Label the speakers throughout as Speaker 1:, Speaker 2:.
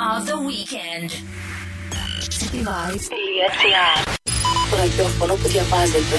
Speaker 1: of the weekend. Cityvibes.gr Το ραδιόφωνο που διαβάζετε.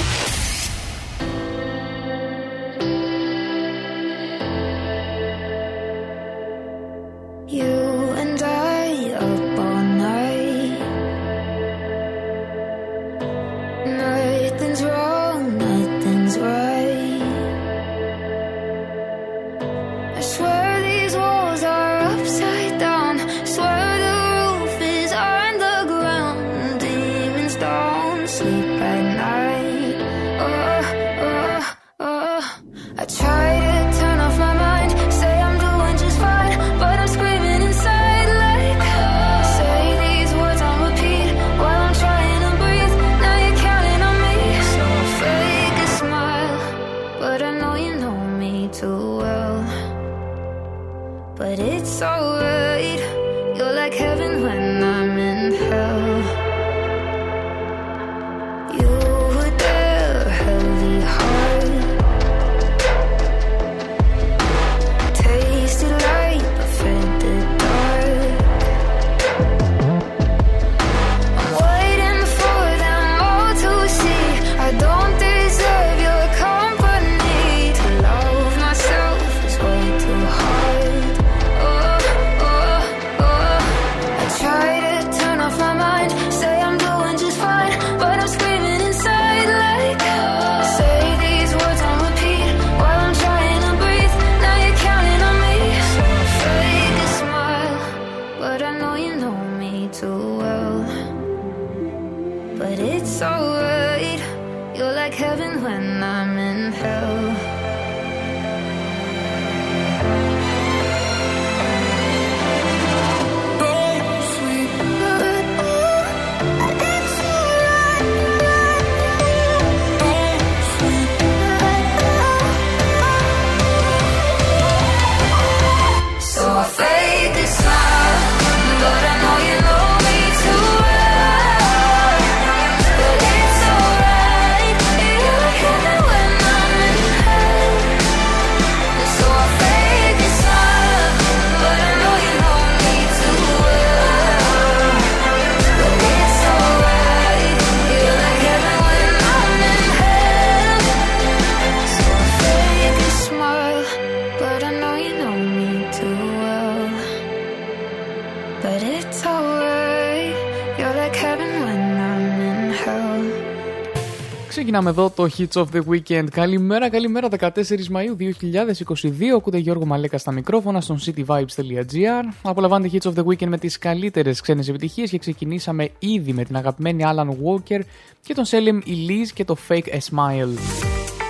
Speaker 2: Ξεκινάμε εδώ το Hits of the Weekend. Καλημέρα, καλημέρα. 14 Μαΐου 2022. Ακούτε Γιώργο Μαλέκα στα μικρόφωνα στον cityvibes.gr. Απολαμβάνετε Hits of the Weekend με τις καλύτερες ξένες επιτυχίες και ξεκινήσαμε ήδη με την αγαπημένη Alan Walker και τον Selim Elise και το Fake a Smile.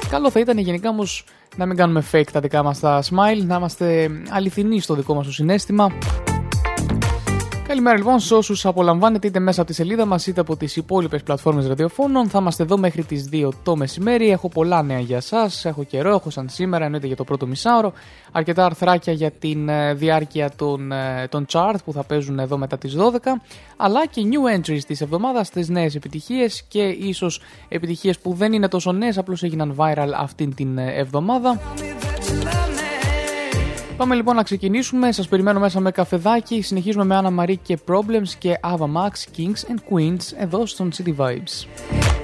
Speaker 2: Καλό θα ήταν γενικά όμως να μην κάνουμε fake τα δικά μας τα smile, να είμαστε αληθινοί στο δικό μας το συνέστημα. Καλημέρα λοιπόν σε όσους απολαμβάνετε είτε μέσα από τη σελίδα μας είτε από τις υπόλοιπες πλατφόρμες ραδιοφώνων. Θα είμαστε εδώ μέχρι τις 2 το μεσημέρι. Έχω πολλά νέα για εσά. Έχω καιρό, έχω σαν σήμερα, εννοείται για το πρώτο μισάωρο. Αρκετά αρθράκια για τη ε, διάρκεια των, ε, των chart που θα παίζουν εδώ μετά τις 12. Αλλά και new entries της εβδομάδας, τις νέες επιτυχίες και ίσως επιτυχίες που δεν είναι τόσο νέες, απλώς έγιναν viral αυτήν την ε, εβδομάδα. Πάμε λοιπόν να ξεκινήσουμε. Σα περιμένω μέσα με καφεδάκι. Συνεχίζουμε με Anna Marie και Problems και Ava Max, Kings and Queens εδώ στον City Vibes.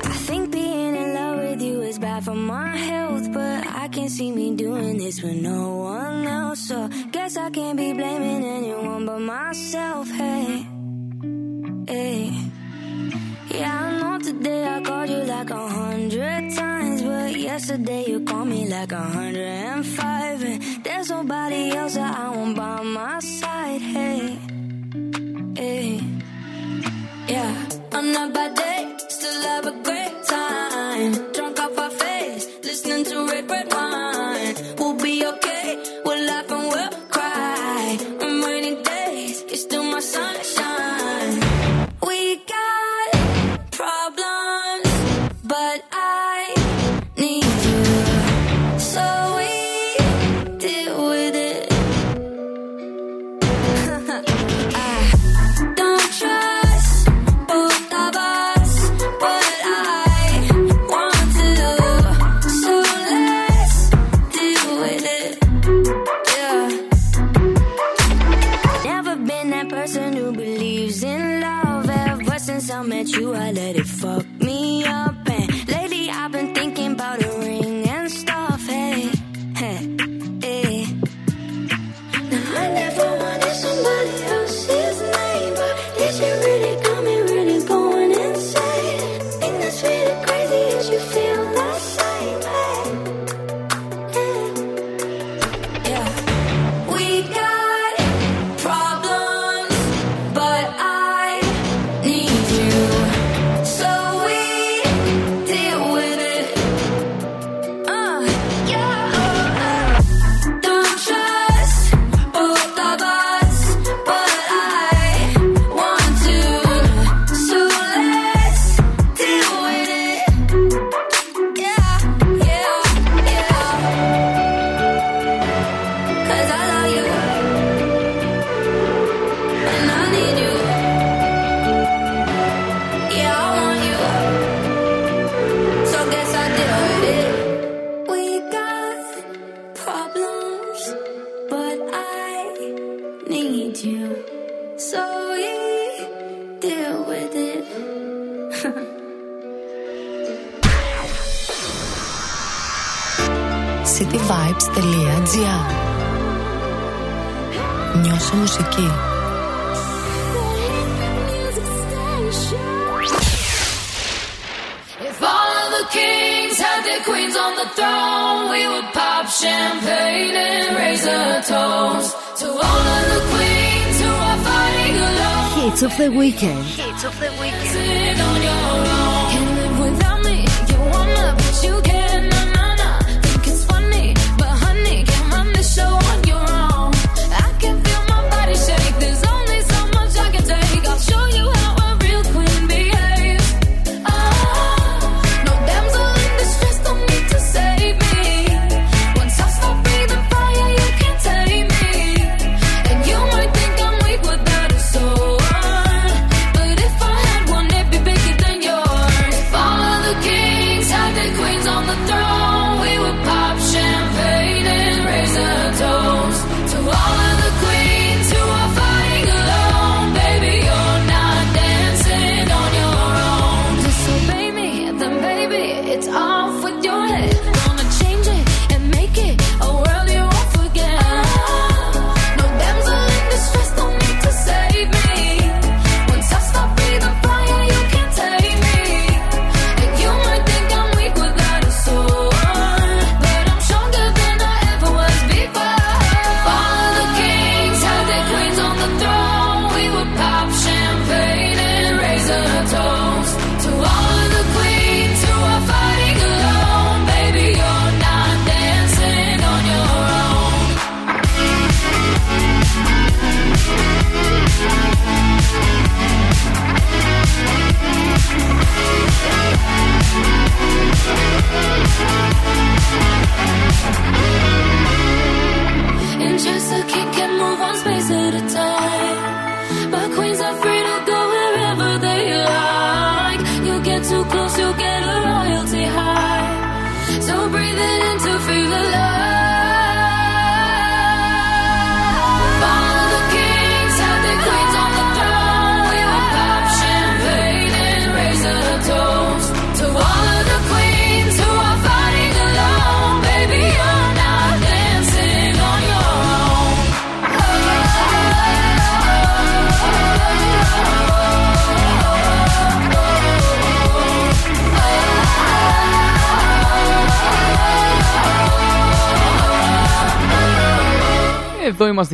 Speaker 2: I think being in love with you is bad for my health, but I can't see me doing this with no one else. So guess I can't be blaming anyone but myself. Hey, hey. Yeah, I know today I called you like a hundred times, but yesterday you called me like a hundred and five. And there's nobody else that I want by my side. Hey, hey, yeah. On a bad day, still have a great time. Drunk off our face, listening to red, red wine.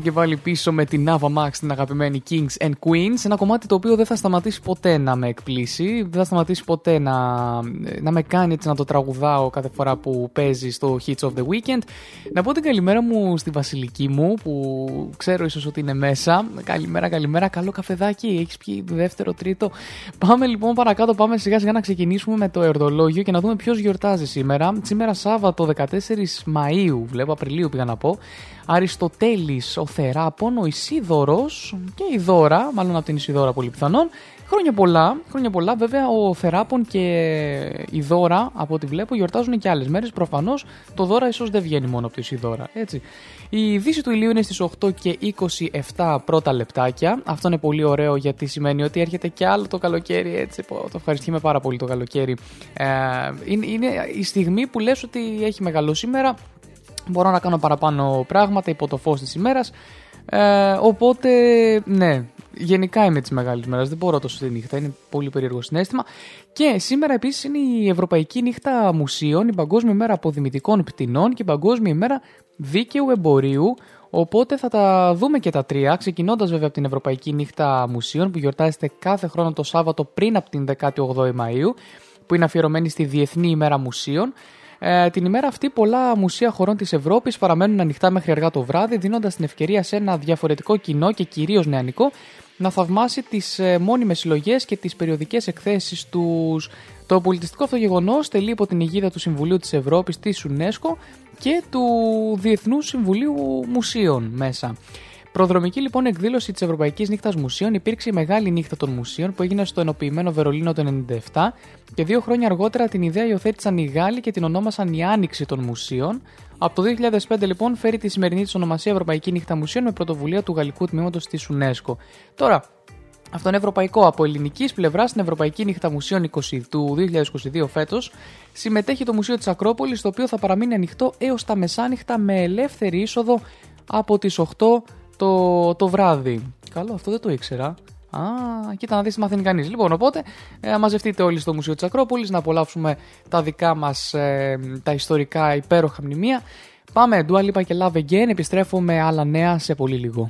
Speaker 2: και βάλει πίσω με την Nava Max, την αγαπημένη Kings and Queens. Ένα κομμάτι το οποίο δεν θα σταματήσει ποτέ να με εκπλήσει, δεν θα σταματήσει ποτέ να, να με κάνει έτσι να το τραγουδάω κάθε φορά που παίζει στο Hits of the Weekend. Να πω την καλημέρα μου στη Βασιλική μου που ξέρω ίσως ότι είναι μέσα. Καλημέρα, καλημέρα. Καλό καφεδάκι. Έχεις πιει δεύτερο, τρίτο. Πάμε λοιπόν παρακάτω. Πάμε σιγά σιγά να ξεκινήσουμε με το ερτόλόγιο και να δούμε ποιος γιορτάζει σήμερα. Σήμερα Σάββατο 14 Μαου, βλέπω Απριλίου πήγα να πω. Αριστοτέλης, ο Θεράπων, ο Ισίδωρος και η Δώρα, μάλλον από την Ισίδωρα πολύ πιθανόν χρόνια πολλά, χρόνια πολλά. Βέβαια, ο Θεράπων και η Δώρα, από ό,τι βλέπω, γιορτάζουν και άλλες μέρες. Προφανώς το Δώρα ίσως δεν βγαίνει μόνο από τη Σιδώρα. Έτσι. Η δύση του ηλίου είναι στις 8 και 27 πρώτα λεπτάκια. Αυτό είναι πολύ ωραίο γιατί σημαίνει ότι έρχεται και άλλο το καλοκαίρι. Έτσι, το ευχαριστούμε πάρα πολύ το καλοκαίρι. Ε, είναι, είναι η στιγμή που λες ότι έχει μεγάλο σήμερα. Μπορώ να κάνω παραπάνω πράγματα υπό το φως της ημέρας. Ε, οπότε, ναι, γενικά είμαι της μεγάλης μέρας. Δεν μπορώ τόσο τη νύχτα. Είναι πολύ περίεργο συνέστημα. Και σήμερα επίσης είναι η Ευρωπαϊκή Νύχτα Μουσείων, η Παγκόσμια ημέρα Αποδημητικών Πτηνών και η Παγκόσμια ημέρα Δίκαιου Εμπορίου. Οπότε θα τα δούμε και τα τρία, ξεκινώντας βέβαια από την Ευρωπαϊκή Νύχτα Μουσείων που γιορτάζεται κάθε χρόνο το Σάββατο πριν από την 18η Μαου, που είναι αφιερωμένη στη Διεθνή ημέρα Μουσείων. Ε, την ημέρα αυτή, πολλά μουσεία χωρών της Ευρώπης παραμένουν ανοιχτά μέχρι αργά το βράδυ, δίνοντας την ευκαιρία σε ένα διαφορετικό κοινό και κυρίως νεανικό να θαυμάσει τις ε, μόνιμες συλλογές και τις περιοδικές εκθέσεις τους. Το πολιτιστικό αυτό γεγονός τελεί υπό την αιγίδα του Συμβουλίου της Ευρώπης, της UNESCO και του Διεθνούς Συμβουλίου Μουσείων μέσα. Προδρομική λοιπόν εκδήλωση της Ευρωπαϊκής Νύχτας Μουσείων υπήρξε η Μεγάλη Νύχτα των Μουσείων που έγινε στο ενοποιημένο Βερολίνο το 1997 και δύο χρόνια αργότερα την ιδέα υιοθέτησαν οι Γάλλοι και την ονόμασαν η Άνοιξη των Μουσείων. Από το 2005 λοιπόν φέρει τη σημερινή της ονομασία Ευρωπαϊκή Νύχτα Μουσείων με πρωτοβουλία του Γαλλικού Τμήματος της UNESCO. Τώρα, αυτό είναι ευρωπαϊκό. Από ελληνικής πλευράς, στην Ευρωπαϊκή Νύχτα Μουσείων 20, του 2022 φέτος, συμμετέχει το Μουσείο της Ακρόπολης, το οποίο θα παραμείνει ανοιχτό έως τα μεσάνυχτα με ελεύθερη είσοδο από τις 8 το, το βράδυ. Καλό, αυτό δεν το ήξερα. Α, κοίτα να δεις τι μαθαίνει κανείς. Λοιπόν, οπότε ε, μαζευτείτε όλοι στο Μουσείο της Ακρόπολης να απολαύσουμε τα δικά μας, ε, τα ιστορικά υπέροχα μνημεία. Πάμε, Dua Lipa και Love Again, επιστρέφουμε άλλα νέα σε πολύ λίγο.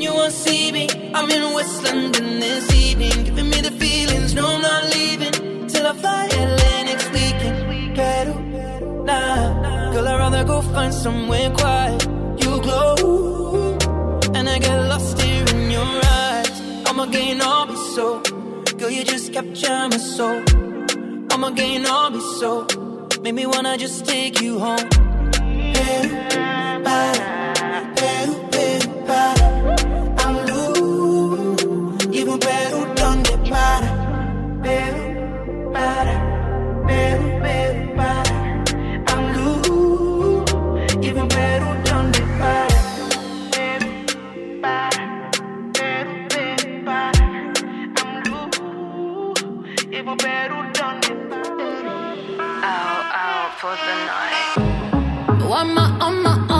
Speaker 3: When you won't see me, I'm in West London this evening, giving me the feelings. No, I'm not leaving till I fly Atlantic weekend. Better, nah, girl, I'd rather go find somewhere quiet. You glow, and I get lost here in your eyes. I'ma gain all be so, girl, you just capture my soul. I'ma gain all be so, make me wanna just take you home.
Speaker 4: Peru, para, Peru, Perú donde para. Perú, para. Perú, Perú, para. I'm blue. Vivo en Perú I'm
Speaker 5: blue. For the night.
Speaker 6: Oh, I'm on my own.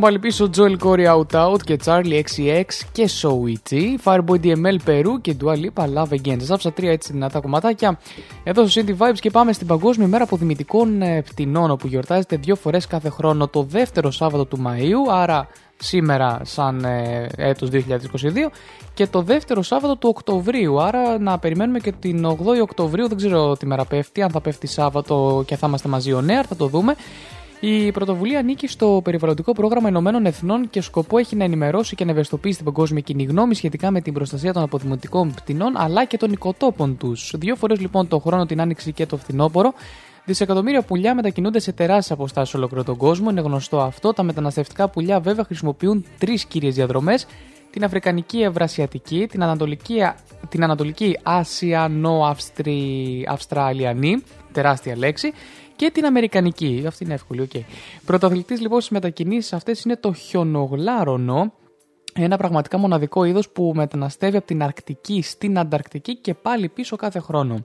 Speaker 2: Είμαστε λοιπόν πάλι πίσω Joel Corey Out Out και Charlie XCX και Soichi, Fireboy DML Peru και Dua Lipa Love Again. Σας άφησα τρία έτσι δυνατά κομματάκια εδώ στο City Vibes και πάμε στην Παγκόσμια Μέρα Αποδημητικών ε, Πτηνών όπου γιορτάζεται δύο φορές κάθε χρόνο το δεύτερο Σάββατο του Μαΐου, άρα σήμερα σαν ε, έτος 2022 και το δεύτερο Σάββατο του Οκτωβρίου, άρα να περιμένουμε και την 8η Οκτωβρίου, δεν ξέρω τι μέρα πέφτει, αν θα πέφτει Σάββατο και θα είμαστε μαζί ο Νέαρ, θα το δούμε. Η πρωτοβουλία ανήκει στο Περιβαλλοντικό Πρόγραμμα Ηνωμένων Εθνών και σκοπό έχει να ενημερώσει και να ευαισθητοποιήσει την παγκόσμια κοινή γνώμη σχετικά με την προστασία των αποδημοτικών πτηνών αλλά και των οικοτόπων τους. Δύο φορές λοιπόν το χρόνο, την άνοιξη και το φθινόπωρο, Δισεκατομμύρια πουλιά μετακινούνται σε τεράστιες αποστάσεις ολόκληρο τον κόσμο. Είναι γνωστό αυτό. Τα μεταναστευτικά πουλιά βέβαια χρησιμοποιούν τρεις κύριες διαδρομές. Την Αφρικανική Ευρασιατική, την Ανατολική, την Ανατολική Ασιανό-Αυστραλιανή, τεράστια λέξη, και την Αμερικανική. Αυτή είναι εύκολη, OK. Okay. Πρωταθλητή λοιπόν στις μετακινήσεις αυτές είναι το χιονογλάρονο. Ένα πραγματικά μοναδικό είδος που μεταναστεύει από την Αρκτική στην Ανταρκτική και πάλι πίσω κάθε χρόνο.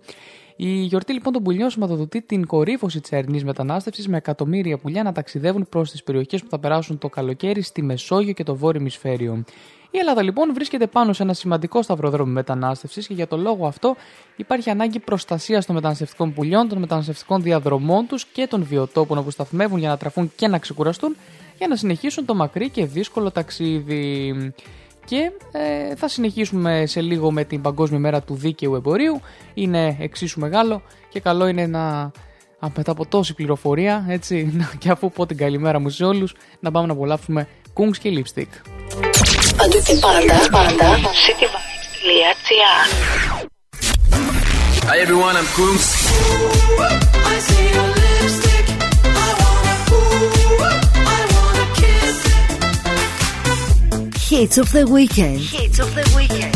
Speaker 2: Η γιορτή λοιπόν των πουλιών σηματοδοτεί την κορύφωση της εαρινής μετανάστευσης με εκατομμύρια πουλιά να ταξιδεύουν προς τις περιοχές που θα περάσουν το καλοκαίρι στη Μεσόγειο και το Βόρειο Ημισφαίριο. Η Ελλάδα λοιπόν βρίσκεται πάνω σε ένα σημαντικό σταυροδρόμι μετανάστευσης και για τον λόγο αυτό υπάρχει ανάγκη προστασίας των μεταναστευτικών πουλιών, των μεταναστευτικών διαδρομών τους και των βιοτόπων όπου σταθμεύουν για να τραφούν και να ξεκουραστούν για να συνεχίσουν το μακρύ και δύσκολο ταξίδι. Και ε, θα συνεχίσουμε σε λίγο με την Παγκόσμια Μέρα του Δίκαιου Εμπορίου. Είναι εξίσου μεγάλο και καλό είναι να α, μετά από τόση πληροφορία, έτσι, να, και αφού πω την καλημέρα μου σε όλους, να πάμε να απολαύσουμε Kungs και Lipstick.
Speaker 7: Παντού και πάντα, πάντα.
Speaker 8: cityvibes.gr
Speaker 9: Hi everyone, I'm Kungs.
Speaker 10: I see your lipstick. I wanna, ooh, I wanna kiss it.
Speaker 11: Hits of the weekend.
Speaker 8: Hits of the weekend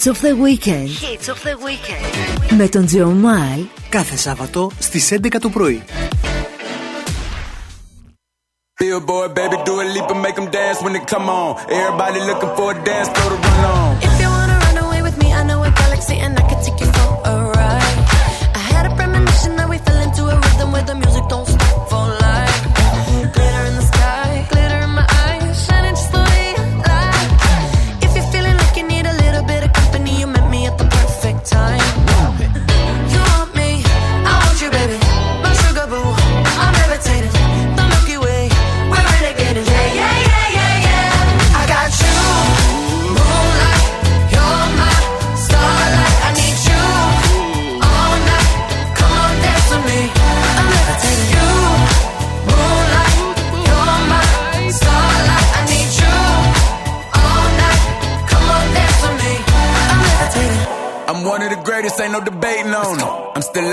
Speaker 12: Hits of the Weekend
Speaker 11: Hits of the Weekend.
Speaker 12: με τον Τζο Μάιλ
Speaker 13: Κάθε Σάββατο στις 11 το πρωί.
Speaker 14: Billboard, baby, do a leap and make them dance when they come on. Everybody looking for a dance floor to run on.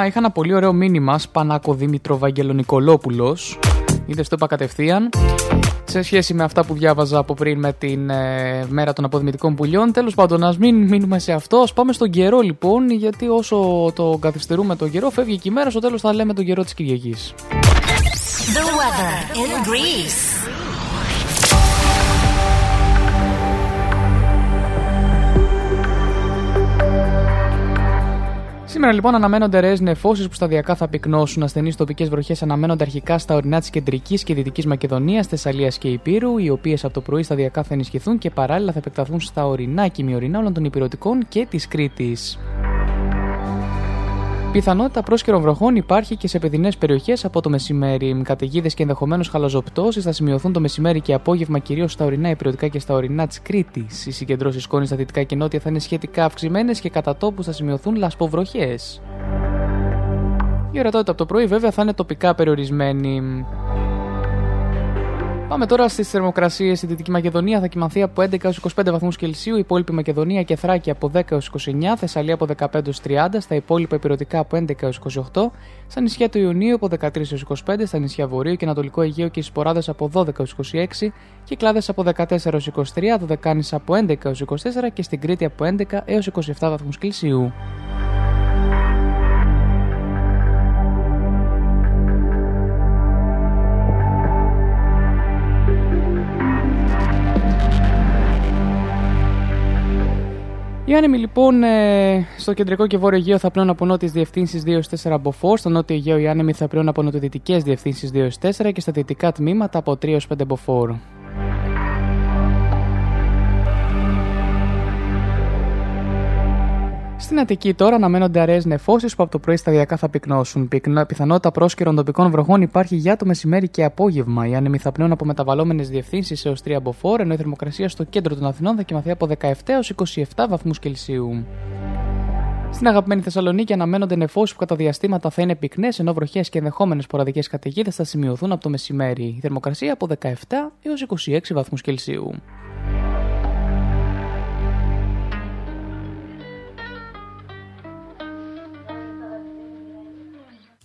Speaker 2: Ένα, είχα ένα πολύ ωραίο μήνυμα Σπανάκο Δήμητρο Βαγγελονικολόπουλος Είδες το είπα κατευθείαν σε σχέση με αυτά που διάβαζα από πριν με την ε, μέρα των αποδημητικών πουλιών. Τέλος πάντων, ας μην μείνουμε σε αυτό. Ας πάμε στον καιρό λοιπόν, γιατί όσο το καθυστερούμε τον καιρό, φεύγει και η μέρα. Στο τέλος θα λέμε τον καιρό της Κυριακής.
Speaker 11: The weather in Greece.
Speaker 2: Σήμερα λοιπόν αναμένονται ρεέ νεφώσεις που σταδιακά θα πυκνώσουν. Ασθενείς τοπικές βροχές αναμένονται αρχικά στα ορεινά της κεντρικής και δυτικής Μακεδονίας, Θεσσαλίας και Υπήρου, οι οποίες από το πρωί σταδιακά θα ενισχυθούν και παράλληλα θα επεκταθούν στα ορεινά και μειωρινά όλων των υπηρετικών και της Κρήτης. Πιθανότητα πρόσκαιρων βροχών υπάρχει και σε παιδινές περιοχές από το μεσημέρι. Καταιγίδες και ενδεχομένως χαλαζοπτώσεις θα σημειωθούν το μεσημέρι και απόγευμα κυρίως στα ορεινά υπηρετικά και στα ορεινά της Κρήτης. Οι συγκεντρώσεις σκόνης στα δυτικά και νότια θα είναι σχετικά αυξημένες και κατά τόπου θα σημειωθούν λασποβροχές. Η ορατότητα από το πρωί βέβαια θα είναι τοπικά περιορισμένη. Πάμε τώρα στις θερμοκρασίες. Η Δυτική Μακεδονία θα κοιμανθεί από 11 έως 25 βαθμούς Κελσίου, η υπόλοιπη Μακεδονία και Θράκη από 10 έως 29, Θεσσαλία από 15 έως 30, στα υπόλοιπα υπηρετικά από 11 έως 28, στα νησιά του Ιουνίου από 13 έως 25, στα νησιά Βορείου και Ανατολικό Αιγαίο και στι Ποράδε από 12 έως 26, Κυκλάδε από 14 έως 23, Δωδεκάνης από 11 έως 24 και στην Κρήτη από 11 έως 27 βαθμούς Κελσίου. Οι άνεμοι λοιπόν ε, στο κεντρικό και βόρειο Αιγαίο θα πλέον από νότιε διευθύνσεις 2-4 μποφόρ, στο νότιο Αιγαίο οι άνεμοι θα πλέον από νοτιοδυτικές διευθύνσεις 2-4 και στα δυτικά τμήματα από 3-5 μποφόρ. Στην Αττική τώρα αναμένονται αραιές νεφώσεις που από το πρωί σταδιακά θα πυκνώσουν. Πυκνο- Πιθανότητα πρόσκαιρων τοπικών βροχών υπάρχει για το μεσημέρι και απόγευμα. Οι άνεμοι θα πνέουν από μεταβαλλόμενες διευθύνσεις έως 3 μποφόρ, ενώ η θερμοκρασία στο κέντρο των Αθηνών θα κοιμαθεί από 17 έως 27 βαθμούς Κελσίου. Στην αγαπημένη Θεσσαλονίκη αναμένονται νεφώσεις που κατά διαστήματα θα είναι πυκνές, ενώ βροχές και ενδεχόμενες ποραδικέ καταιγίδες θα σημειωθούν από το μεσημέρι. Η θερμοκρασία από 17 έως 26 βαθμούς Κελσίου.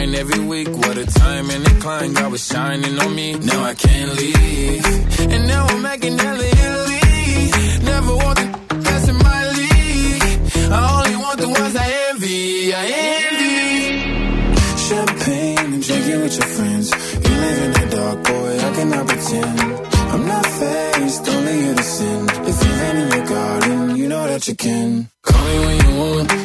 Speaker 15: Mine every week. What a time and a climb, God was shining on me. Now I can't leave.
Speaker 16: And now I'm making hella Italy. Never want the best in my league. I only want the ones I envy. I envy.
Speaker 15: Champagne and drinking with your friends. You live in the dark, boy, I cannot pretend. I'm not faced, only sin. If you've in your garden, you know that you can.
Speaker 16: Call me when you want,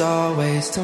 Speaker 17: always
Speaker 1: to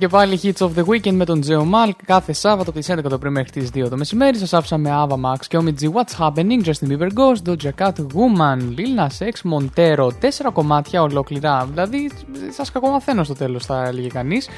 Speaker 2: και πάλι Hits of the Weekend με τον Τζέο Μαλ κάθε Σάββατο από τις 11 το πρωί μέχρι τις 2 το μεσημέρι. Σας άφησα με Ava Max και Omid G. What's Happening, Justin Bieber Ghost, Doja Cat, Woman, Lil Nas X, Montero. Τέσσερα κομμάτια ολόκληρα. Δηλαδή, σας κακομαθαίνω στο τέλος, θα έλεγε κανείς.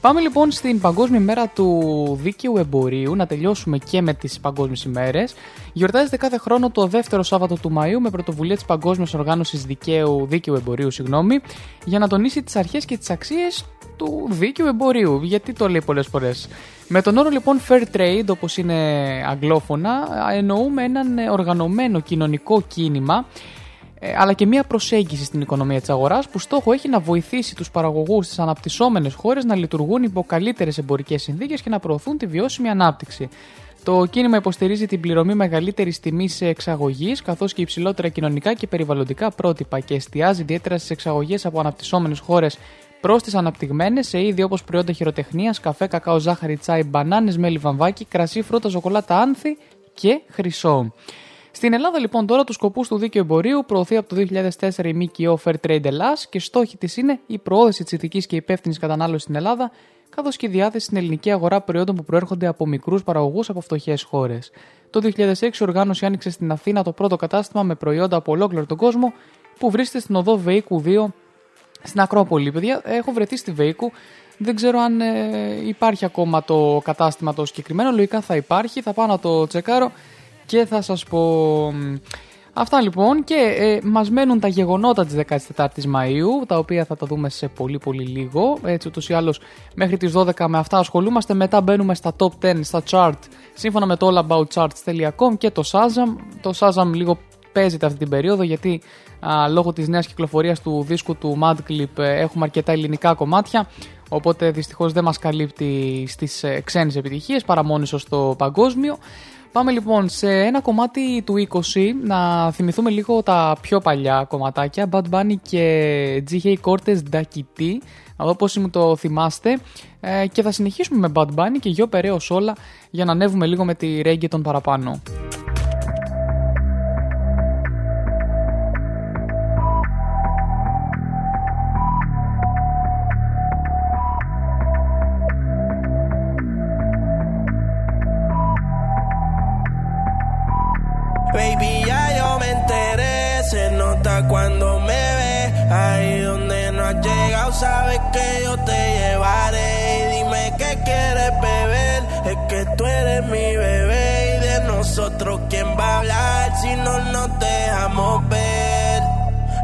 Speaker 2: Πάμε λοιπόν στην Παγκόσμια ημέρα του Δίκαιου Εμπορίου, να τελειώσουμε και με τις Παγκόσμιες ημέρες. Γιορτάζεται κάθε χρόνο το δεύτερο Σάββατο του Μαΐου με πρωτοβουλία της Παγκόσμιας Οργάνωσης Δικαίου, Δίκαιου Εμπορίου, συγγνώμη, για να τονίσει τις αρχές και τις αξίες του δίκαιου εμπορίου. Γιατί το λέει πολλές φορές. Με τον όρο λοιπόν Fair Trade, όπως είναι αγγλόφωνα, εννοούμε έναν οργανωμένο κοινωνικό κίνημα ε, αλλά και μια προσέγγιση στην οικονομία της αγοράς που στόχο έχει να βοηθήσει τους παραγωγούς στις αναπτυσσόμενες χώρες να λειτουργούν υπό καλύτερες εμπορικές συνθήκες και να προωθούν τη βιώσιμη ανάπτυξη. Το κίνημα υποστηρίζει την πληρωμή μεγαλύτερη τιμή εξαγωγή, καθώς και υψηλότερα κοινωνικά και περιβαλλοντικά πρότυπα και εστιάζει ιδιαίτερα στις εξαγωγές από αναπτυσσόμενες χώρες προς τις αναπτυγμένες σε είδη όπως προϊόντα χειροτεχνίας, καφέ, κακάο, ζάχαρη, τσάι, μπανάνες, μέλι, βαμβάκι, κρασί, φρούτα, ζοκολάτα, άνθη και χρυσό. Στην Ελλάδα λοιπόν τώρα τους σκοπούς του δίκαιου εμπορίου προωθεί από το 2004 η ΜΚΟ Fair Trade Ελλάς και στόχοι της είναι η προώθηση της ηθικής και υπεύθυνης κατανάλωσης στην Ελλάδα, καθώς και η διάθεση στην ελληνική αγορά προϊόντων που προέρχονται από μικρούς παραγωγούς από φτωχές χώρες. Το 2006 η οργάνωση άνοιξε στην Αθήνα το πρώτο κατάστημα με προϊόντα από ολόκληρο τον κόσμο που βρίσκεται στην οδό Βεϊκού 2 στην Ακρόπολη. Παιδιά, έχω βρεθεί στη Βέικου. Δεν ξέρω αν ε, υπάρχει ακόμα το κατάστημα το συγκεκριμένο. Λογικά θα υπάρχει. Θα πάω να το τσεκάρω και θα σας πω... Αυτά λοιπόν και ε, μας μένουν τα γεγονότα της 14ης Μαΐου τα οποία θα τα δούμε σε πολύ πολύ λίγο έτσι ούτως ή άλλως μέχρι τις 12 με αυτά ασχολούμαστε μετά μπαίνουμε στα top 10 στα chart σύμφωνα με το allaboutcharts.com και το Shazam το Shazam λίγο παίζεται αυτή την περίοδο γιατί α, λόγω της νέας κυκλοφορίας του δίσκου του Madclip ε, έχουμε αρκετά ελληνικά κομμάτια οπότε δυστυχώς δεν μας καλύπτει στις ε, ξένες επιτυχίες παρά μόνο στο παγκόσμιο Πάμε λοιπόν σε ένα κομμάτι του 20 να θυμηθούμε λίγο τα πιο παλιά κομματάκια Bad Bunny και GK Cortez Dakiti να δω πώς μου το θυμάστε ε, και θα συνεχίσουμε με Bad Bunny και Γιο Περαίος όλα για να ανέβουμε λίγο με τη reggae των παραπάνω.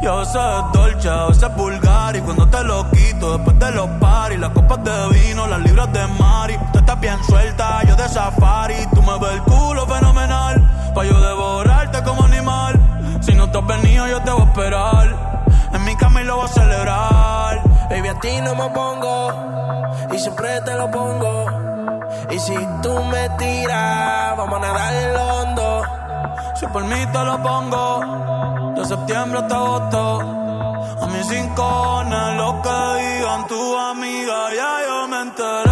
Speaker 18: Yo
Speaker 19: sé es dolce, a veces vulgar. Y cuando te lo quito después de los paris Las copas de vino, las libras de mari Tú estás bien suelta, yo de safari. Tú me ves el culo fenomenal Pa' yo devorarte como animal. Si no te has venido yo te voy a esperar. En mi cama lo voy a celebrar.
Speaker 18: Baby, a ti no me pongo y siempre te lo pongo. Y si tú me tiras, vamos a nadar en lo hondo.
Speaker 19: Si por mí te lo pongo De septiembre hasta agosto A mis rincones Lo que digan tu amiga Ya yo me enteré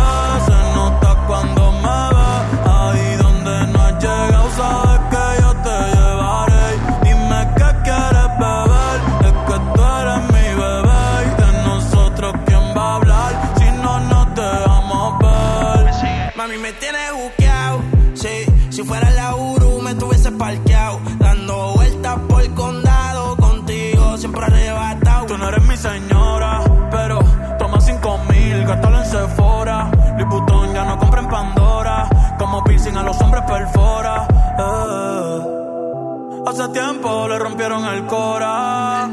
Speaker 19: Eh. Hace tiempo le rompieron el cora.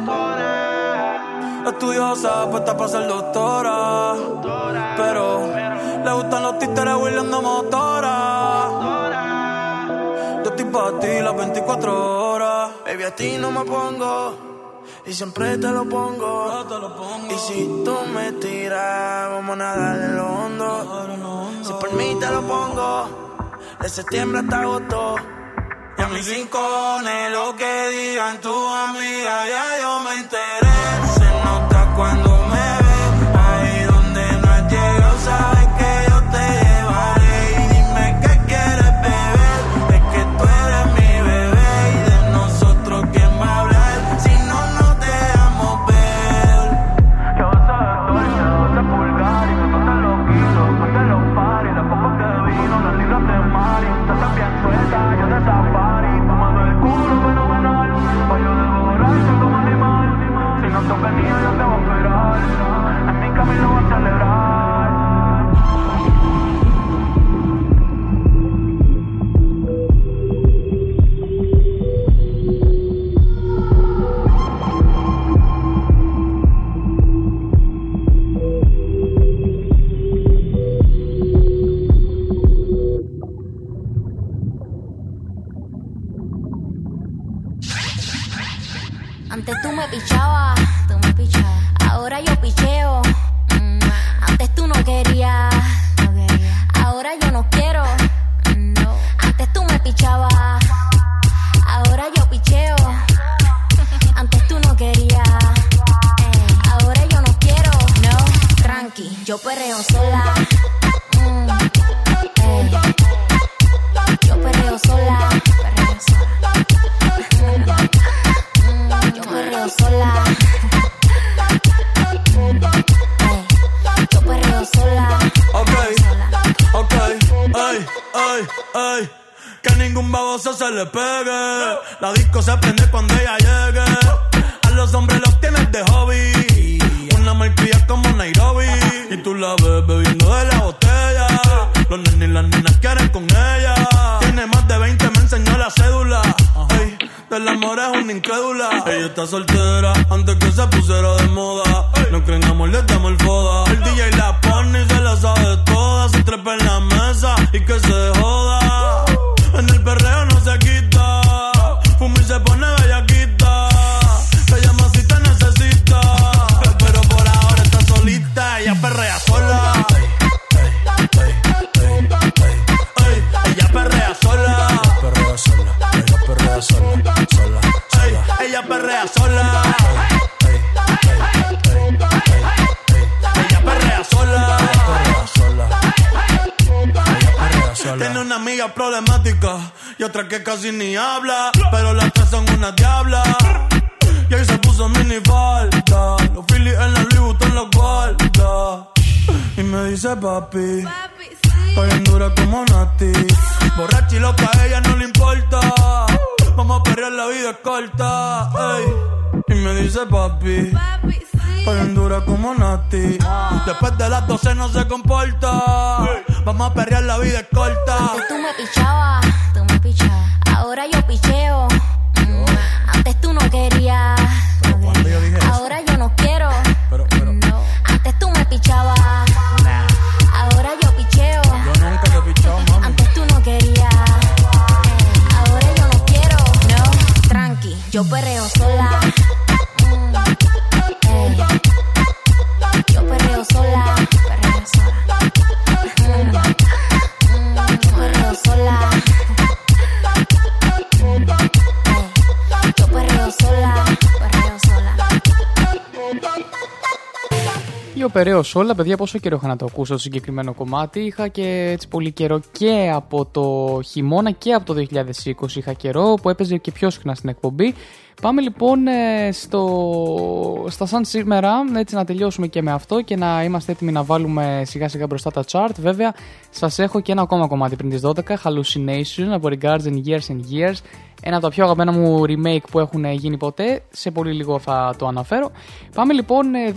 Speaker 19: Estudiosa, puesta para ser doctora. Pero le gustan los títeres huirleando motora. Yo estoy para ti las 24 horas.
Speaker 18: Baby, a ti no me pongo. Y siempre te lo pongo. Y si tú me tiras, vamos a nadar en lo hondo. Si por mí te lo pongo. De septiembre hasta agosto.
Speaker 19: Y a mis rincones, lo que digan tu amiga, ya yo me enteré.
Speaker 20: Antes tú me pichabas, tú me pichabas. Ahora yo picheo. Mm, Antes tú no querías, ahora yo no quiero. No. Antes tú me pichabas, ahora yo picheo. Antes tú no querías, ahora yo no quiero. No, tranqui, yo perreo sola. Mm, ey. Yo perreo sola, perreo sola. Perreo sola. Yo perreo sola.
Speaker 19: Ok, ok, ay, ay, ay. Que ningún baboso se le pegue. La disco se prende cuando ella llegue. A los hombres los tienes de hobby. Una malcria como Nairobi. Y tú la ves bebiendo de la botella. Los nenes y las nenas quieren con ella. Tiene más de 20, me enseñó la cédula. Del amor es una incrédula. Ella está soltera antes que se pusiera de moda. No creen amor, le damos el foda. El DJ la pone y se la sabe toda. Se trepa en la mesa y que se joda. En el perreo no perrea sola. Ella perrea sola. Tiene una amiga problemática y otra que casi ni habla. Pero las tres son una diabla. Y ahí se puso mini falta. Los Phillies en la Louis Vuitton los guarda. Y me dice papi. Estoy en dura como Nati. Borracha y loca, a ella no le importa. Vamos a perrear, la vida es corta. ey. Y me dice papi. Estoy en dura como Nati. Después de las 12 no se comporta. Vamos a perrear, la vida es corta.
Speaker 20: Antes tú me pichabas, tú me pichabas. Ahora yo picheo. Mm, Antes tú no querías, yo perreo Yo
Speaker 2: περαίω όλα, παιδιά, πόσο καιρό είχα να το ακούσω το συγκεκριμένο κομμάτι. Είχα και έτσι πολύ καιρό και από το χειμώνα και από το 2020 είχα καιρό που έπαιζε και πιο συχνά στην εκπομπή. Πάμε λοιπόν ε, στο, στα σαν σήμερα, έτσι να τελειώσουμε και με αυτό και να είμαστε έτοιμοι να βάλουμε σιγά σιγά μπροστά τα chart. Βέβαια, σας έχω και ένα ακόμα κομμάτι πριν τις 12, Hallucination από Regards and Years and Years. Ένα από τα πιο αγαπημένα μου remake που έχουν γίνει ποτέ. Σε πολύ λίγο θα το αναφέρω. Πάμε λοιπόν ε,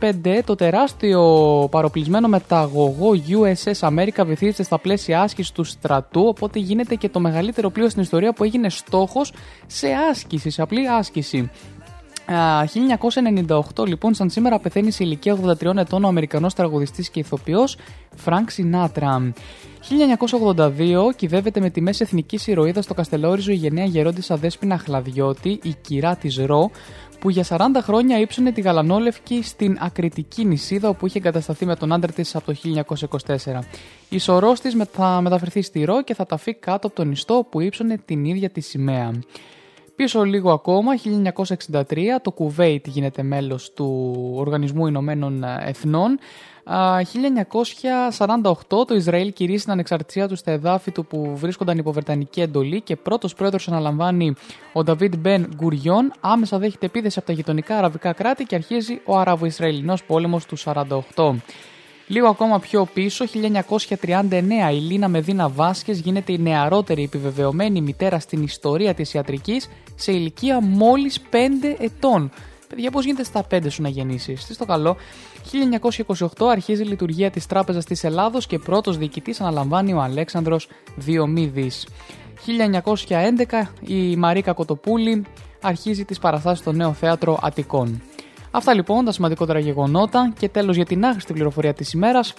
Speaker 2: 2005. Το τεράστιο παροπλισμένο μεταγωγό USS America βυθίζεται στα πλαίσια άσκησης του στρατού. Οπότε γίνεται και το μεγαλύτερο πλοίο στην ιστορία που έγινε στόχος σε άσκηση, σε απλή άσκηση. Α, 1998 λοιπόν, σαν σήμερα πεθαίνει σε ηλικία 83 ετών ο Αμερικανός τραγουδιστής και ηθοποιός Frank Sinatra. 1982 κυδεύεται με τη μέση εθνικής ηρωίδας στο Καστελόριζο η γενναία γερόντισσα Δέσποινα Χλαδιώτη, η κυρά της Ρο, που για 40 χρόνια ύψωνε τη γαλανόλευκη στην ακριτική νησίδα όπου είχε εγκατασταθεί με τον άντρα της από το 1924. Η σωρός της θα μεταφερθεί στη Ρο και θα ταφεί κάτω από τον ιστό που ύψωνε την ίδια τη σημαία. Πίσω λίγο ακόμα, 1963, το Κουβέιτ γίνεται μέλος του Οργανισμού Ηνωμένων Εθνών. Α, 1948 το Ισραήλ κηρύσσει την ανεξαρτησία του στα εδάφη του που βρίσκονταν υπό Βρετανική εντολή και πρώτος πρόεδρος αναλαμβάνει ο Νταβίτ Μπεν Γκουριόν. Άμεσα δέχεται επίθεση από τα γειτονικά αραβικά κράτη και αρχίζει ο Αραβο-Ισραηλινός πόλεμος του 48. Λίγο ακόμα πιο πίσω, 1939, η Λίνα Μεδίνα Βάσκες γίνεται η νεαρότερη επιβεβαιωμένη μητέρα στην ιστορία της ιατρικής σε ηλικία μόλις 5 ετών. Παιδιά, πώς γίνεται στα 5 σου να γεννήσεις; Τι στο καλό. 1928 αρχίζει η λειτουργία της Τράπεζας της Ελλάδος και πρώτος διοικητής αναλαμβάνει ο Αλέξανδρος Διομήδης. 1911 η Μαρίκα Κοτοπούλη αρχίζει τις παραστάσεις στο νέο θέατρο Αττικών. Αυτά λοιπόν τα σημαντικότερα γεγονότα και τέλος για την άχρηστη πληροφορία της ημέρας.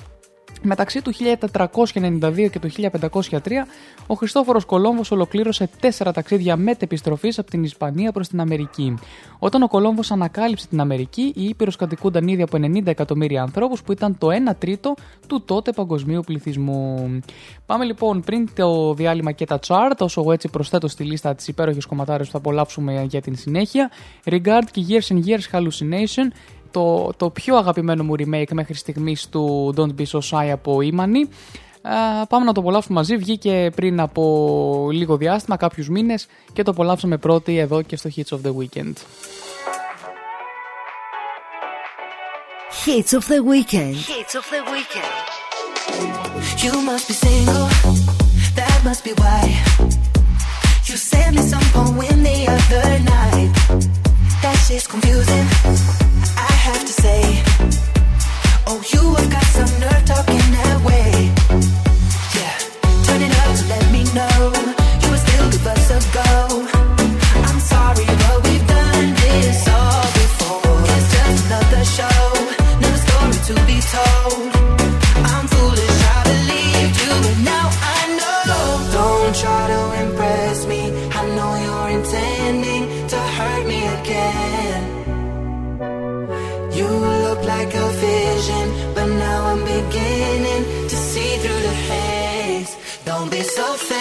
Speaker 2: Μεταξύ του 1492 και του 1503, ο Χριστόφορος Κολόμβος ολοκλήρωσε τέσσερα ταξίδια μετεπιστροφής από την Ισπανία προς την Αμερική. Όταν ο Κολόμβος ανακάλυψε την Αμερική, η Ήπειρος κατοικούνταν ήδη από 90 εκατομμύρια ανθρώπους που ήταν το 1 τρίτο του τότε παγκοσμίου πληθυσμού. Πάμε λοιπόν πριν το διάλειμμα και τα chart, όσο εγώ έτσι προσθέτω στη λίστα τις υπέροχες κομματάρες που θα απολαύσουμε για την συνέχεια. Regard και Years and Years Hallucination το, το πιο αγαπημένο μου remake μέχρι στιγμής του Don't Be So Shy από Imani. Ε, πάμε να το απολαύσουμε μαζί. Βγήκε πριν από λίγο διάστημα, κάποιους μήνες και το απολαύσαμε πρώτοι εδώ και στο Hits of the Weekend.
Speaker 11: Hits of the Weekend.
Speaker 21: Hits of the weekend.
Speaker 3: You must be single, that must be why. You sent me some poem the other night. That shit's confusing, I know. Like a vision, but now I'm beginning to see through the haze. Don't be so fake.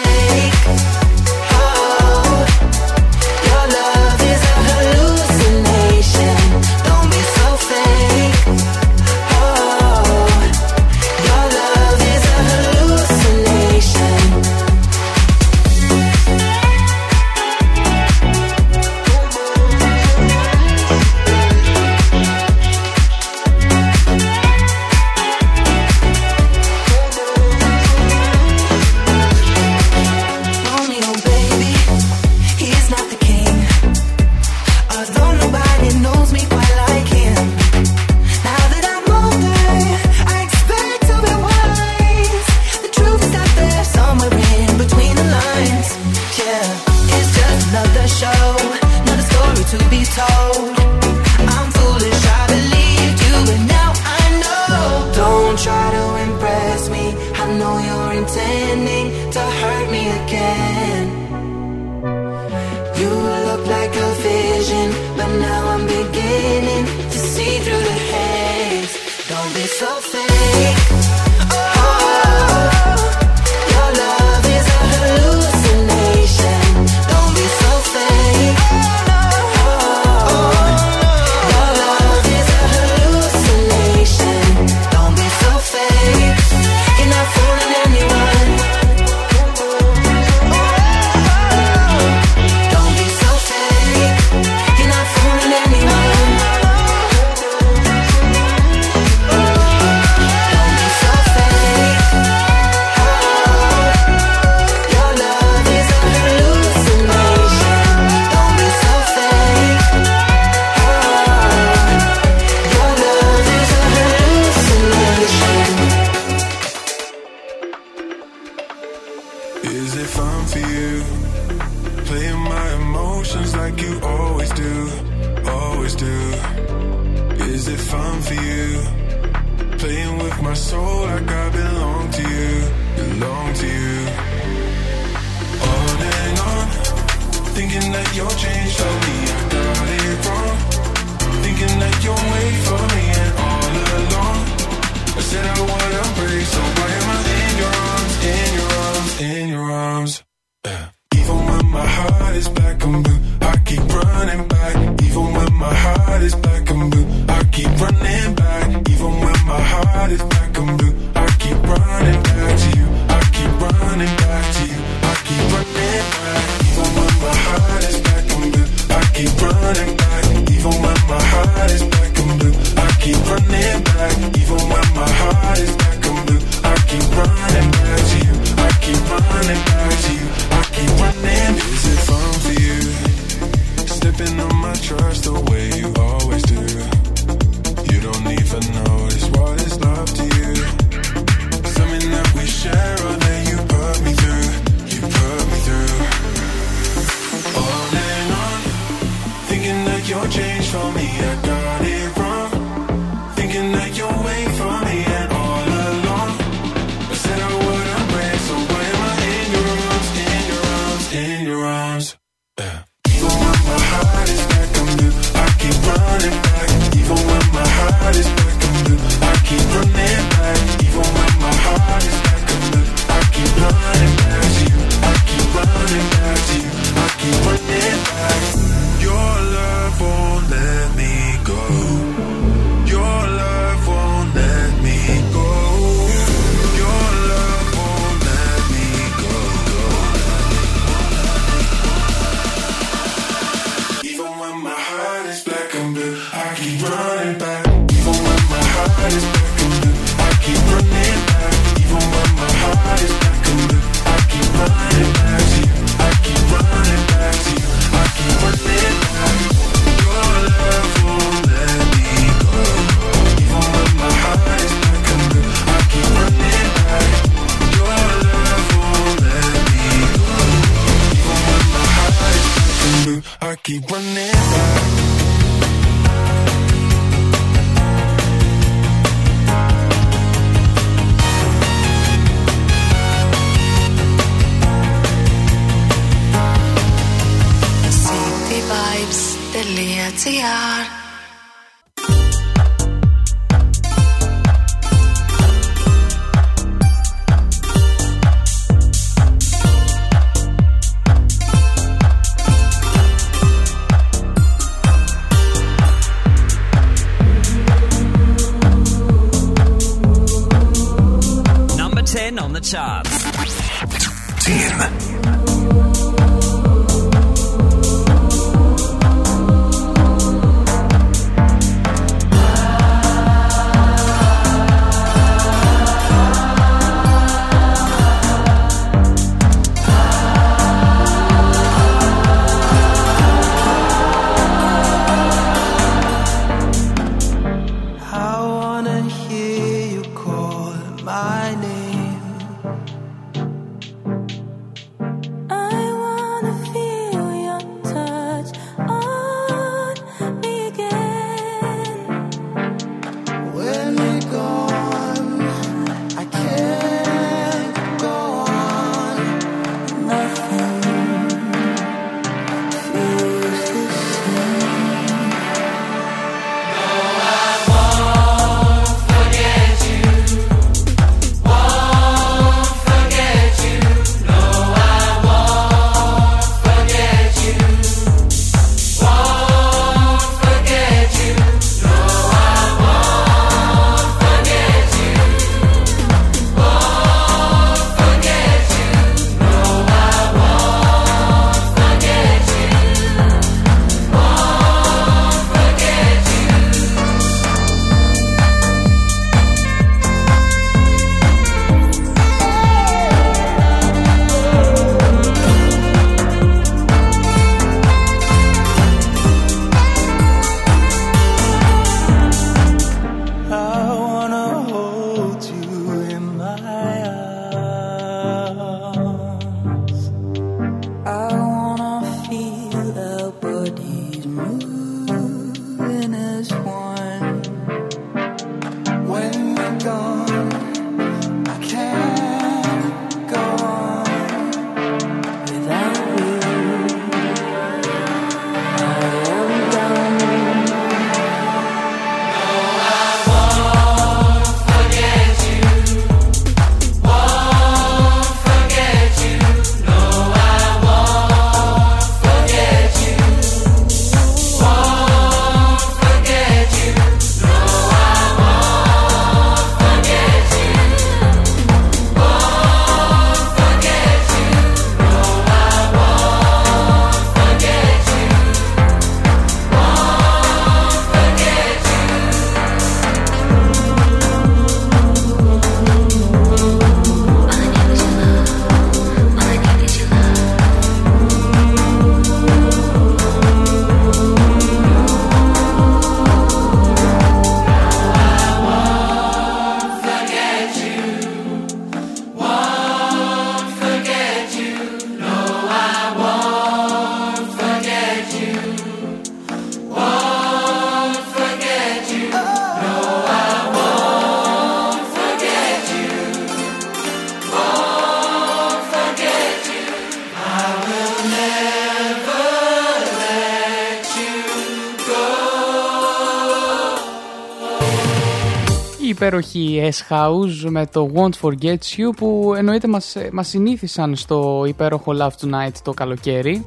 Speaker 2: Η υπέροχη S-House με το Won't Forget You που εννοείται μας, μας συνήθισαν στο υπέροχο Love Tonight το καλοκαίρι.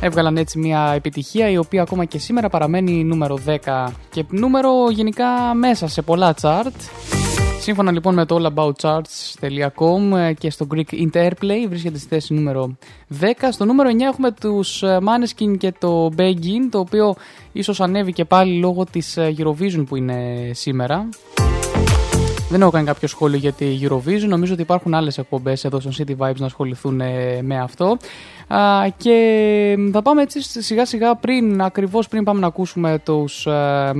Speaker 2: Έβγαλαν έτσι μια επιτυχία η οποία ακόμα και σήμερα παραμένει νούμερο 10 και νούμερο γενικά μέσα σε πολλά chart. Σύμφωνα λοιπόν με το allaboutcharts.com και στο Greek Interplay βρίσκεται στη θέση νούμερο 10. Στο νούμερο 9 έχουμε τους ε, Maneskin και το Begin το οποίο ίσως ανέβηκε πάλι λόγω της ε, Eurovision που είναι σήμερα. Δεν έχω κάνει κάποιο σχόλιο για τη Eurovision. Νομίζω ότι υπάρχουν άλλες εκπομπές εδώ στο City Vibes να ασχοληθούν ε, με αυτό. Α, και θα πάμε έτσι σιγά σιγά πριν, ακριβώς πριν πάμε να ακούσουμε τους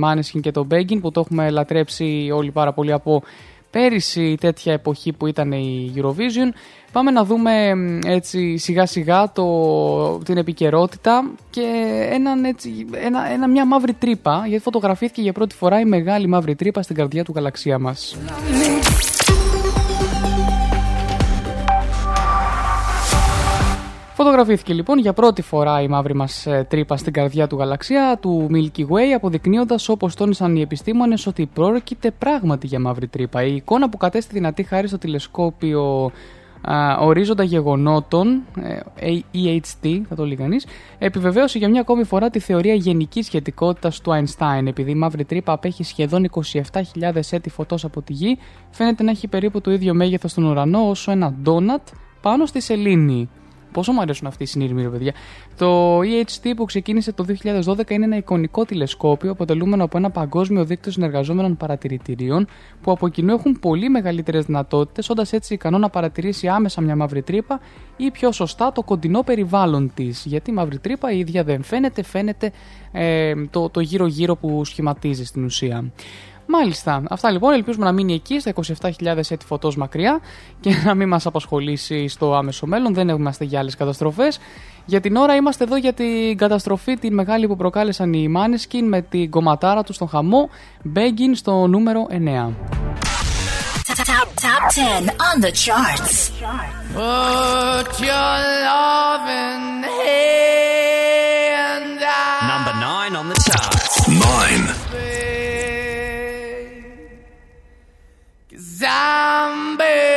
Speaker 2: Maneskin και τον Beggin που το έχουμε λατρέψει όλοι πάρα πολύ από πέρυσι τέτοια εποχή που ήταν η Eurovision. Πάμε να δούμε μ, έτσι σιγά σιγά το, την επικαιρότητα και έναν, έτσι, ένα, ένα, μια μαύρη τρύπα γιατί φωτογραφήθηκε για πρώτη φορά η μεγάλη μαύρη τρύπα στην καρδιά του γαλαξία μας. Φωτογραφήθηκε λοιπόν για πρώτη φορά η μαύρη μας ε, τρύπα στην καρδιά του γαλαξία του Milky Way, αποδεικνύοντας όπως τόνισαν οι επιστήμονες ότι πρόκειται πράγματι για μαύρη τρύπα. Η εικόνα που κατέστη δυνατή χάρη στο τηλεσκόπιο α, ορίζοντα γεγονότων, ε, EHT θα το λέει κανείς, επιβεβαίωσε για μια ακόμη φορά τη θεωρία γενικής σχετικότητας του Einstein. Επειδή η μαύρη τρύπα απέχει σχεδόν 27.000 έτη φωτός από τη γη, φαίνεται να έχει περίπου το ίδιο μέγεθος στον ουρανό όσο ένα ντόνατ πάνω στη σελήνη. Πόσο μου αρέσουν αυτοί οι συνειρμοί, ρε παιδιά. Το EHT που ξεκίνησε το 2012 είναι ένα εικονικό τηλεσκόπιο αποτελούμενο από ένα παγκόσμιο δίκτυο συνεργαζόμενων παρατηρητηρίων που από κοινού έχουν πολύ μεγαλύτερες δυνατότητες, όντας έτσι ικανό να παρατηρήσει άμεσα μια μαύρη τρύπα ή πιο σωστά το κοντινό περιβάλλον της. Γιατί η μαύρη τρύπα η ίδια δεν φαίνεται, φαίνεται ε, το, το γύρω-γύρω που σχηματίζει στην ουσία. Μάλιστα. Αυτά λοιπόν. Ελπίζουμε να μείνει εκεί στα 27.000 έτη φωτός μακριά και να μην μας απασχολήσει στο άμεσο μέλλον. Δεν είμαστε για άλλες καταστροφές. Για την ώρα είμαστε εδώ για την καταστροφή την μεγάλη που προκάλεσαν οι Maneskin με την κομματάρα τους στον χαμό. Begging στο νούμερο 9.
Speaker 21: Top, top 10 on the charts.
Speaker 17: Put your loving hand Tam Bê.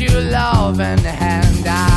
Speaker 17: you love and
Speaker 8: hand out.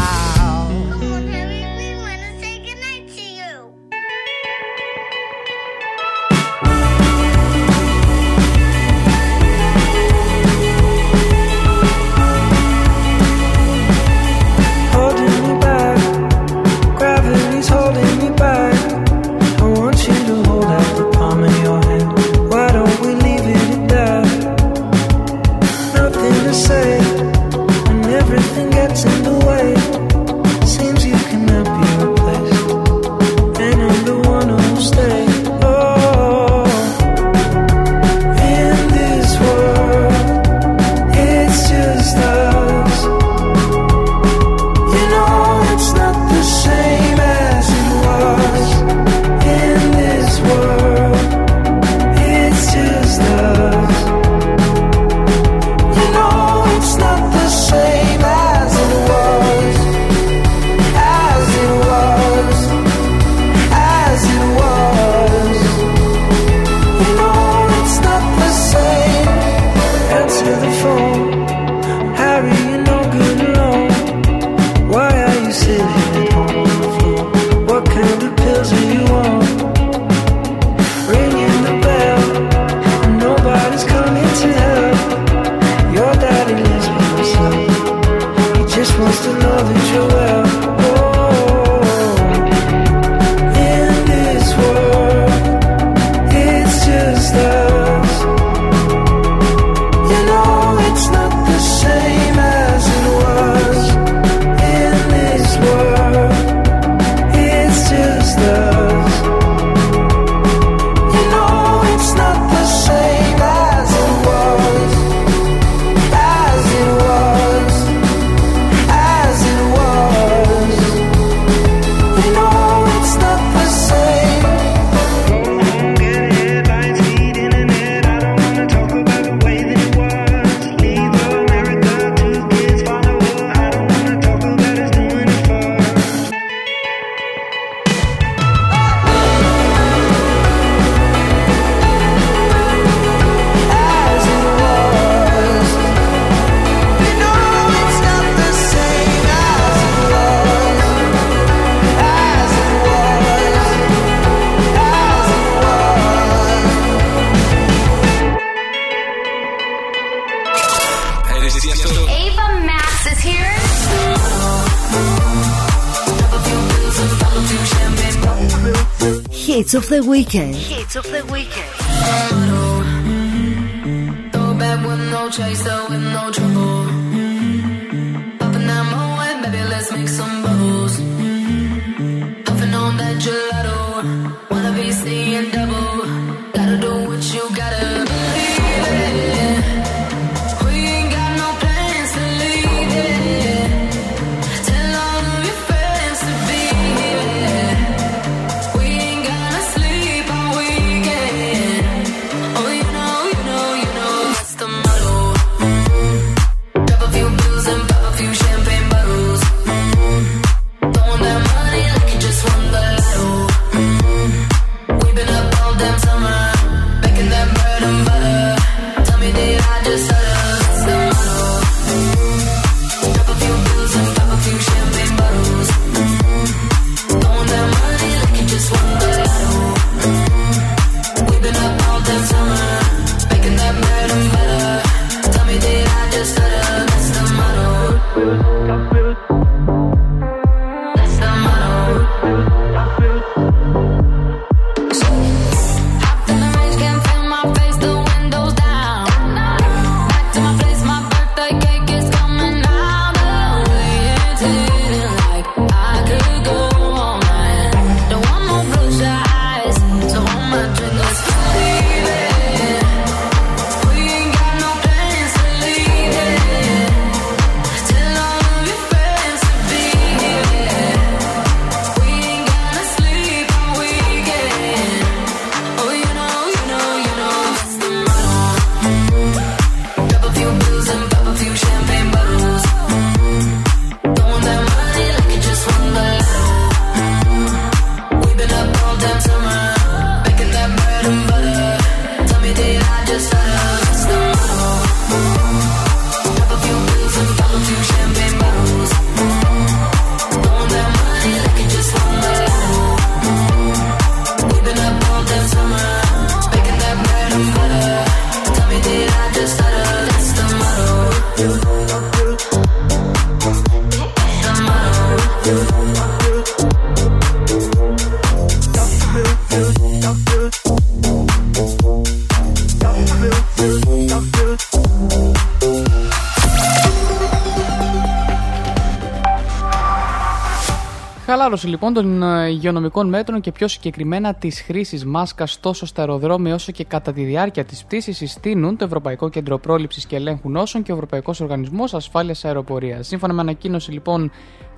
Speaker 8: weekend.
Speaker 1: Hits of the weekend.
Speaker 2: Χαλάρωση λοιπόν των ε, υγειονομικών μέτρων και πιο συγκεκριμένα της χρήσης μάσκας τόσο στα αεροδρόμια όσο και κατά τη διάρκεια της πτήσης συστήνουν το Ευρωπαϊκό Κέντρο Πρόληψης και Ελέγχου Νόσων και ο Ευρωπαϊκός Οργανισμός Ασφάλειας Αεροπορίας. Σύμφωνα με ανακοίνωση λοιπόν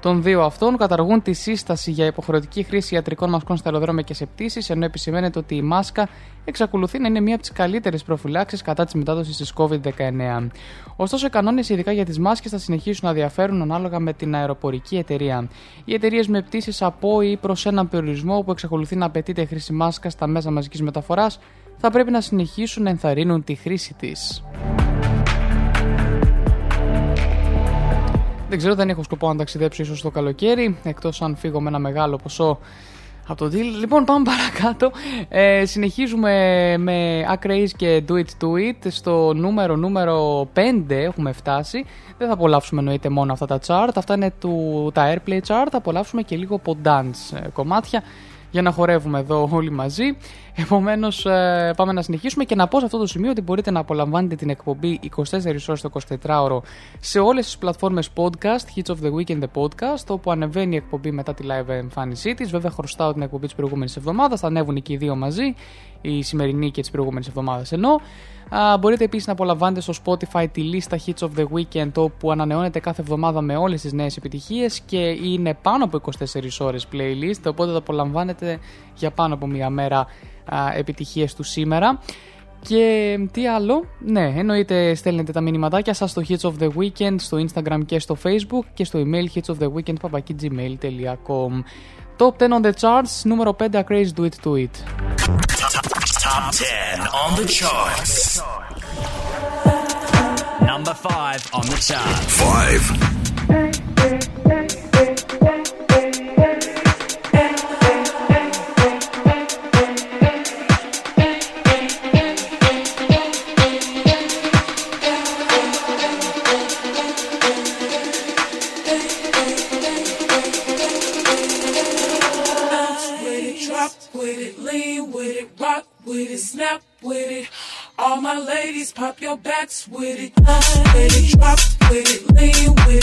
Speaker 2: των δύο αυτών, καταργούν τη σύσταση για υποχρεωτική χρήση ιατρικών μασκών στα αεροδρόμια και σε πτήσεις, ενώ επισημαίνεται ότι η μάσκα εξακολουθεί να είναι μία από τις καλύτερες προφυλάξεις κατά της μετάδοσης της COVID-19. Ωστόσο, οι κανόνες, ειδικά για τις μάσκες, θα συνεχίσουν να διαφέρουν ανάλογα με την αεροπορική εταιρεία. Οι εταιρείες με πτήσεις από ή προς έναν περιορισμό που εξακολουθεί να απαιτείται χρήση μάσκα στα μέσα μαζικής μεταφοράς θα πρέπει να συνεχίσουν να ενθαρρύνουν τη χρήση της. Δεν ξέρω, δεν έχω σκοπό να ταξιδέψω ίσως το καλοκαίρι, εκτός αν φύγω με ένα μεγάλο ποσό από το deal. Λοιπόν, πάμε παρακάτω. Ε, συνεχίζουμε με Acraze και Do It To It. Στο νούμερο νούμερο 5 έχουμε φτάσει. Δεν θα απολαύσουμε εννοείται μόνο αυτά τα chart. Αυτά είναι του, τα Airplay chart. Θα απολαύσουμε και λίγο από dance ε, κομμάτια για να χορεύουμε εδώ όλοι μαζί. Επομένως, πάμε να συνεχίσουμε και να πω σε αυτό το σημείο ότι μπορείτε να απολαμβάνετε την εκπομπή 24 ώρες το 24ωρο σε όλες τις πλατφόρμες podcast, Hits of the Weekend the podcast, όπου ανεβαίνει η εκπομπή μετά τη live εμφάνισή της. Βέβαια, χρωστάω την εκπομπή της προηγούμενης εβδομάδας, θα ανέβουν και οι δύο μαζί, η σημερινή και τη προηγούμενη εβδομάδα ενώ. Α, μπορείτε επίσης να απολαμβάνετε στο Spotify τη λίστα Hits of the Weekend όπου ανανεώνεται κάθε εβδομάδα με όλες τις νέες επιτυχίες και είναι πάνω από 24 ώρες playlist οπότε θα απολαμβάνετε για πάνω από μία μέρα επιτυχίες του σήμερα. Και τι άλλο, ναι, εννοείται στέλνετε τα μηνυματάκια σας στο Hits of the Weekend, στο Instagram και στο Facebook και στο email hitsoftheweekend papakigmail.com Top 10 on the charts, νούμερο 5 Crazy Do It To It.
Speaker 21: Top 10 on the charts.
Speaker 22: Number 5 on the chart.
Speaker 23: 5.
Speaker 24: Pop your backs with it. With it, drop with it, lean with it,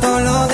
Speaker 25: todo
Speaker 3: lo de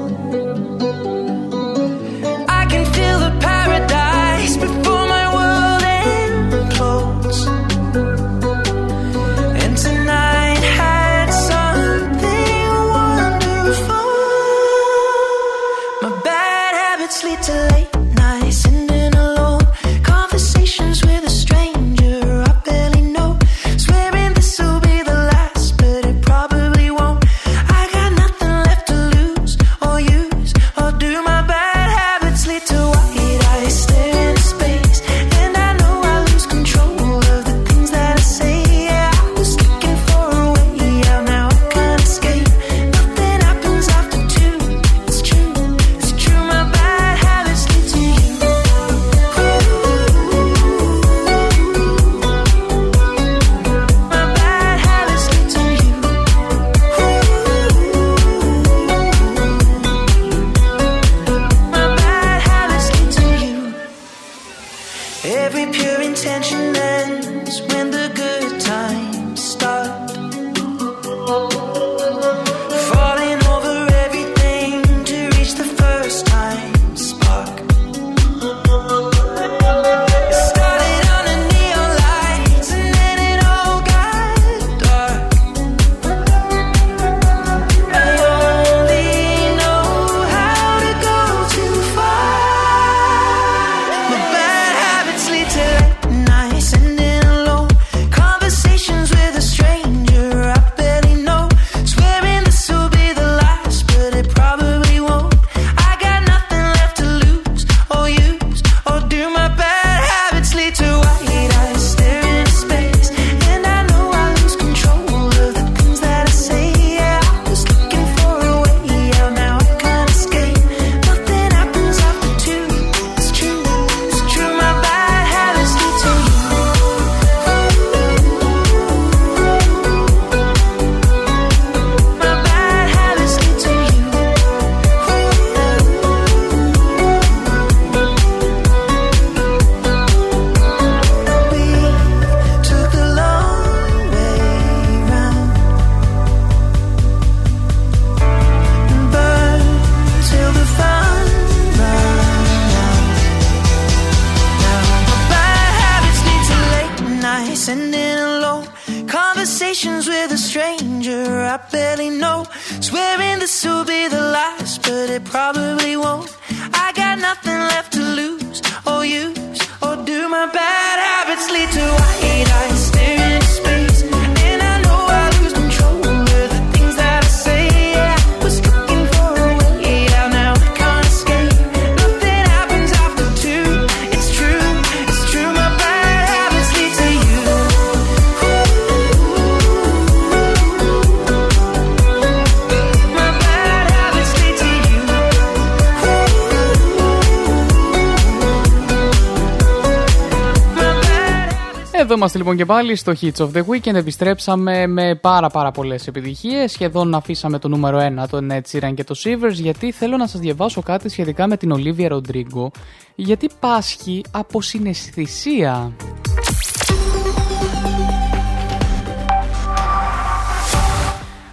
Speaker 2: και πάλι στο Hits of the Weekend. Επιστρέψαμε με πάρα πάρα πολλές επιτυχίες. Σχεδόν αφήσαμε το νούμερο 1, τον Ed Sheeran και το Shivers, γιατί θέλω να σας διαβάσω κάτι σχετικά με την Olivia Rodrigo. Γιατί πάσχει από συναισθησία.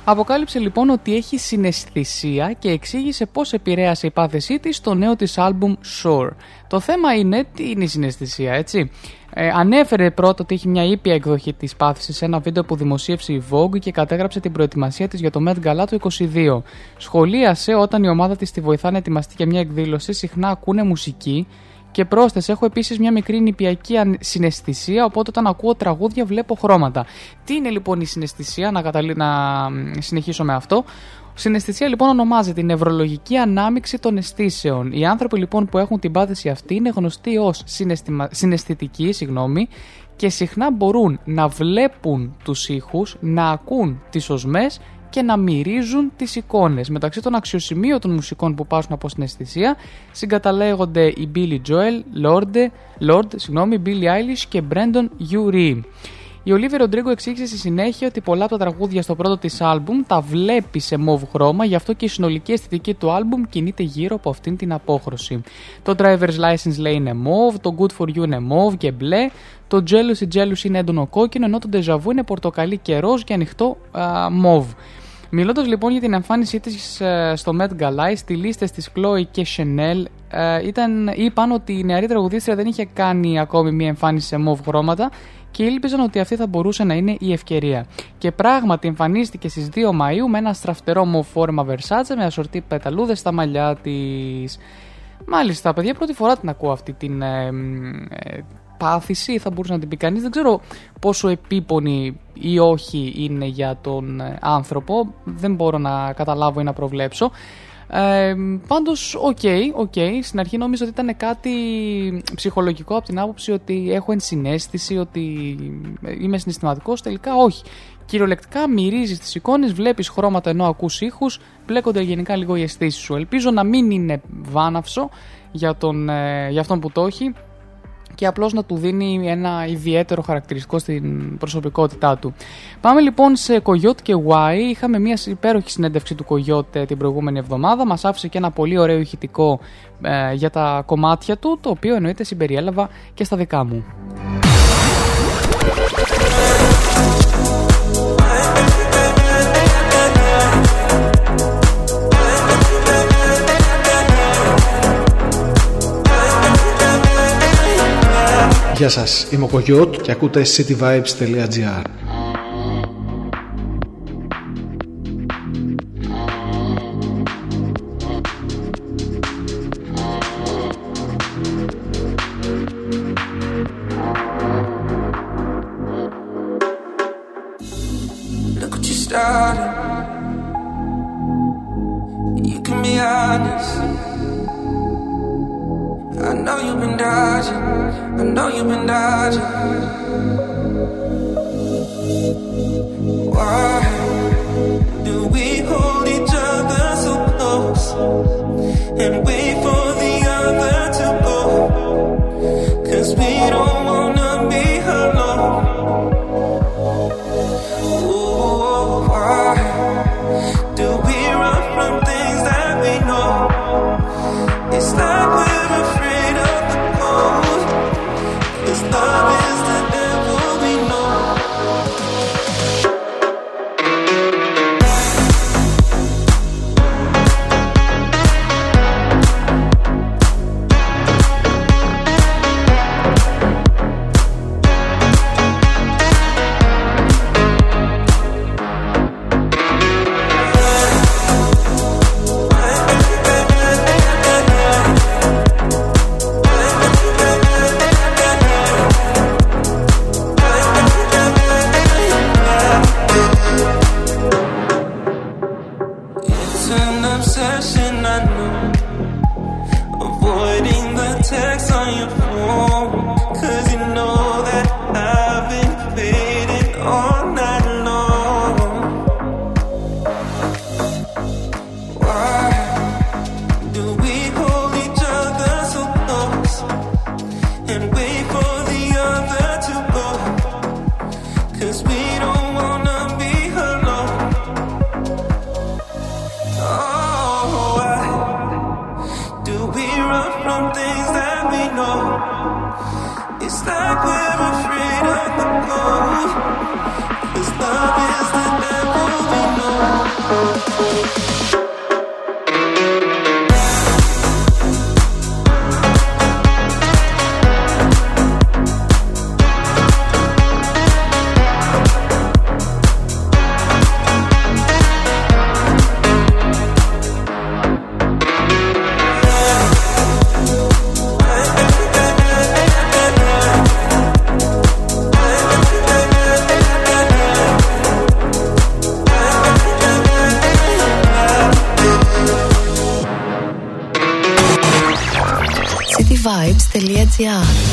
Speaker 2: Αποκάλυψε λοιπόν ότι έχει συναισθησία και εξήγησε πώς επηρέασε η πάθησή της στο νέο της άλμπουμ Shore. Το θέμα είναι τι είναι η συναισθησία, έτσι. Ε, ανέφερε πρώτα ότι έχει μια ήπια εκδοχή της πάθησης σε ένα βίντεο που δημοσίευσε η Vogue και κατέγραψε την προετοιμασία της για το Met Gala του 22. Σχολίασε όταν η ομάδα της τη βοηθά να ετοιμαστεί για μια εκδήλωση, συχνά ακούνε μουσική και πρόσθεσε, έχω επίσης μια μικρή νηπιακή αν- συναισθησία, οπότε όταν ακούω τραγούδια βλέπω χρώματα. Τι είναι λοιπόν η συναισθησία, να, καταλή... να μ, συνεχίσω με αυτό. Συναισθησία λοιπόν ονομάζεται η νευρολογική ανάμειξη των αισθήσεων. Οι άνθρωποι λοιπόν που έχουν την πάθηση αυτή είναι γνωστοί ως συναισθητικοί συγγνώμη, και συχνά μπορούν να βλέπουν τους ήχους, να ακούν τις οσμές και να μυρίζουν τις εικόνες. Μεταξύ των αξιοσημείωτων μουσικών που πάσουν από συναισθησία συγκαταλέγονται η Billy Joel, Lord, Lord συγγνώμη, Billie Eilish και Brandon Urie. Η Olivia Rodrigo εξήγησε στη συνέχεια ότι πολλά από τα τραγούδια στο πρώτο της άλμπουμ τα βλέπει σε μοβ χρώμα, γι' αυτό και η συνολική αισθητική του άλμπουμ κινείται γύρω από αυτήν την απόχρωση. Το Driver's License λέει είναι μοβ, το Good For You είναι μοβ και μπλε, το Jealousy Jealous είναι έντονο κόκκινο, ενώ το Deja Vu είναι πορτοκαλί και ροζ και ανοιχτό α, μοβ. Μιλώντας λοιπόν για την εμφάνισή της στο Met Gala, οι στυλίστε της Chloe και Chanel ε, ήταν, είπαν ότι η νεαρή τραγουδίστρια δεν είχε κάνει ακόμη μία εμφάνιση σε μοβ χρώματα και ήλπιζαν ότι αυτή θα μπορούσε να είναι η ευκαιρία. Και πράγματι εμφανίστηκε στις 2 Μαου με ένα στραφτερό μοβ φόρμα Versace με ασορτή πεταλούδες στα μαλλιά της. Μάλιστα, παιδιά, πρώτη φορά την ακούω αυτή την ε, μ, ε, πάθηση, θα μπορούσε να την πει κανείς. Δεν ξέρω πόσο επίπονη ή όχι είναι για τον ε, άνθρωπο. Δεν μπορώ να καταλάβω ή να προβλέψω. Ε, πάντως, OK, OK. Στην αρχή νόμιζα ότι ήταν κάτι ψυχολογικό από την άποψη ότι έχω ενσυναίσθηση, ότι είμαι συναισθηματικός. Τελικά όχι. Κυριολεκτικά μυρίζεις τις εικόνες, βλέπεις χρώματα ενώ ακούς ήχους, μπλέκονται γενικά λίγο οι αισθήσεις σου. Ελπίζω να μην είναι βάναυσο για, τον, ε, για αυτόν που το έχει και απλώς να του δίνει ένα ιδιαίτερο χαρακτηριστικό στην προσωπικότητά του. Πάμε λοιπόν σε Coyote και Y. Είχαμε μια υπέροχη συνέντευξη του Coyote την προηγούμενη εβδομάδα. Μας άφησε και ένα πολύ ωραίο ηχητικό ε, για τα κομμάτια του, το οποίο εννοείται συμπεριέλαβα και στα δικά μου.
Speaker 26: Γεια σας, είμαι ο Κογιώτ και ακούτε cityvibes.gr
Speaker 27: Look what you started. You can be honest. I know you've been dodging. I know you've been dodging. Why do we hold
Speaker 2: Star.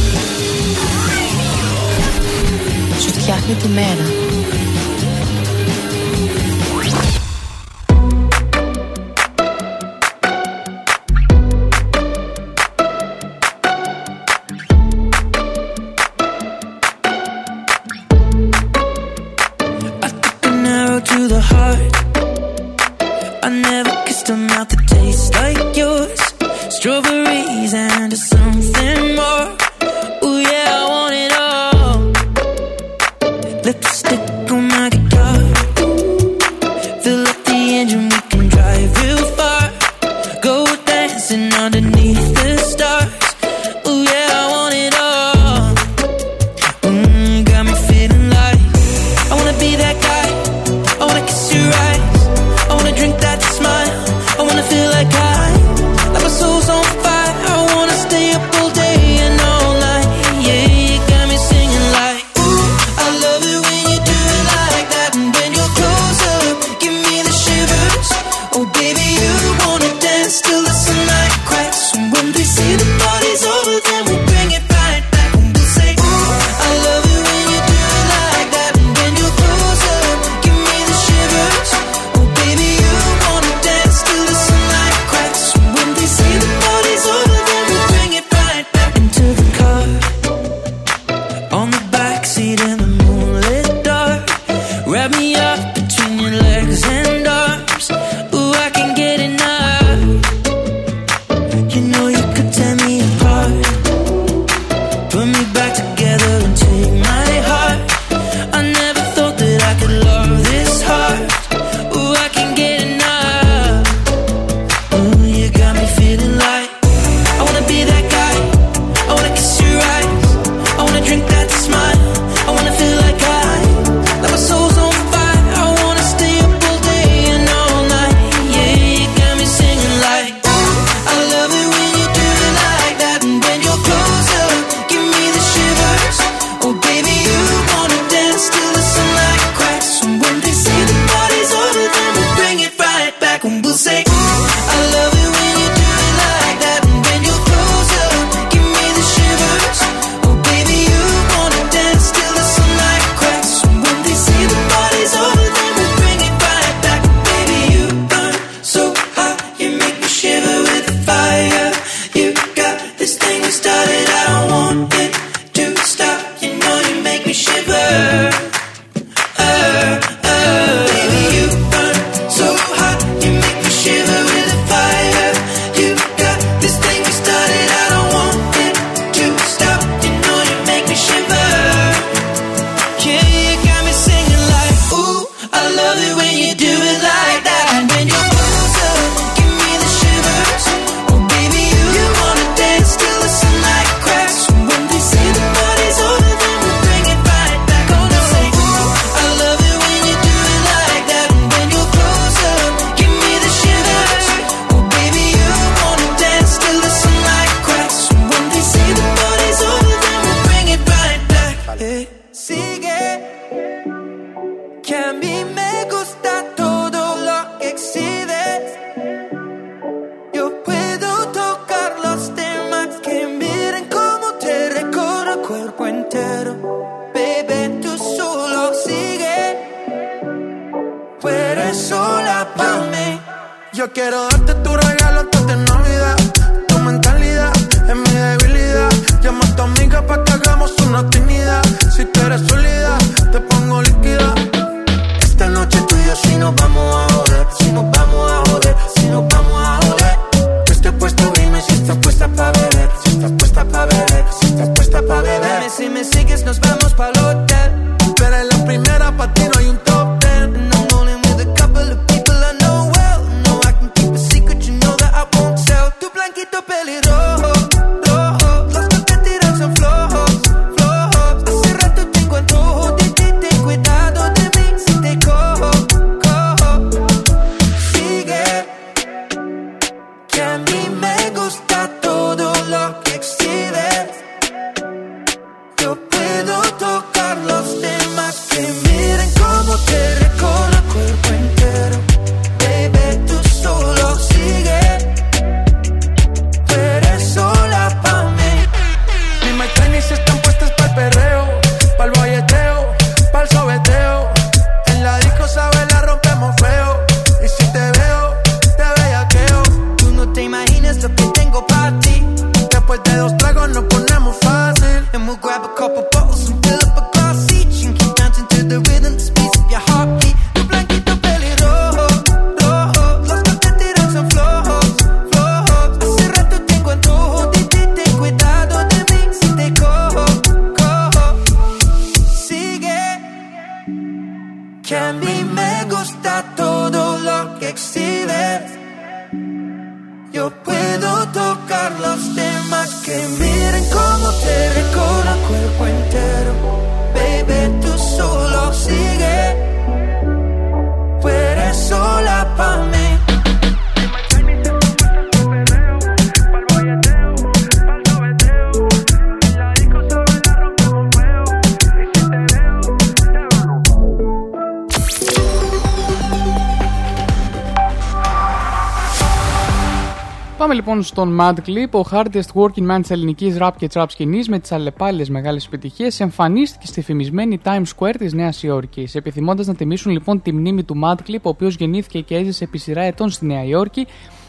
Speaker 2: Στον Mad Clip. Ο hardest working man της ελληνικής rap και trap σκηνής με τις αλλεπάλληλες μεγάλες επιτυχίες εμφανίστηκε στη φημισμένη Times Square της Νέας Υόρκης. Επιθυμώντας να τιμήσουν λοιπόν τη μνήμη του Mad Clip, ο οποίος γεννήθηκε και έζησε επί σειρά ετών στη Νέα Υόρκη,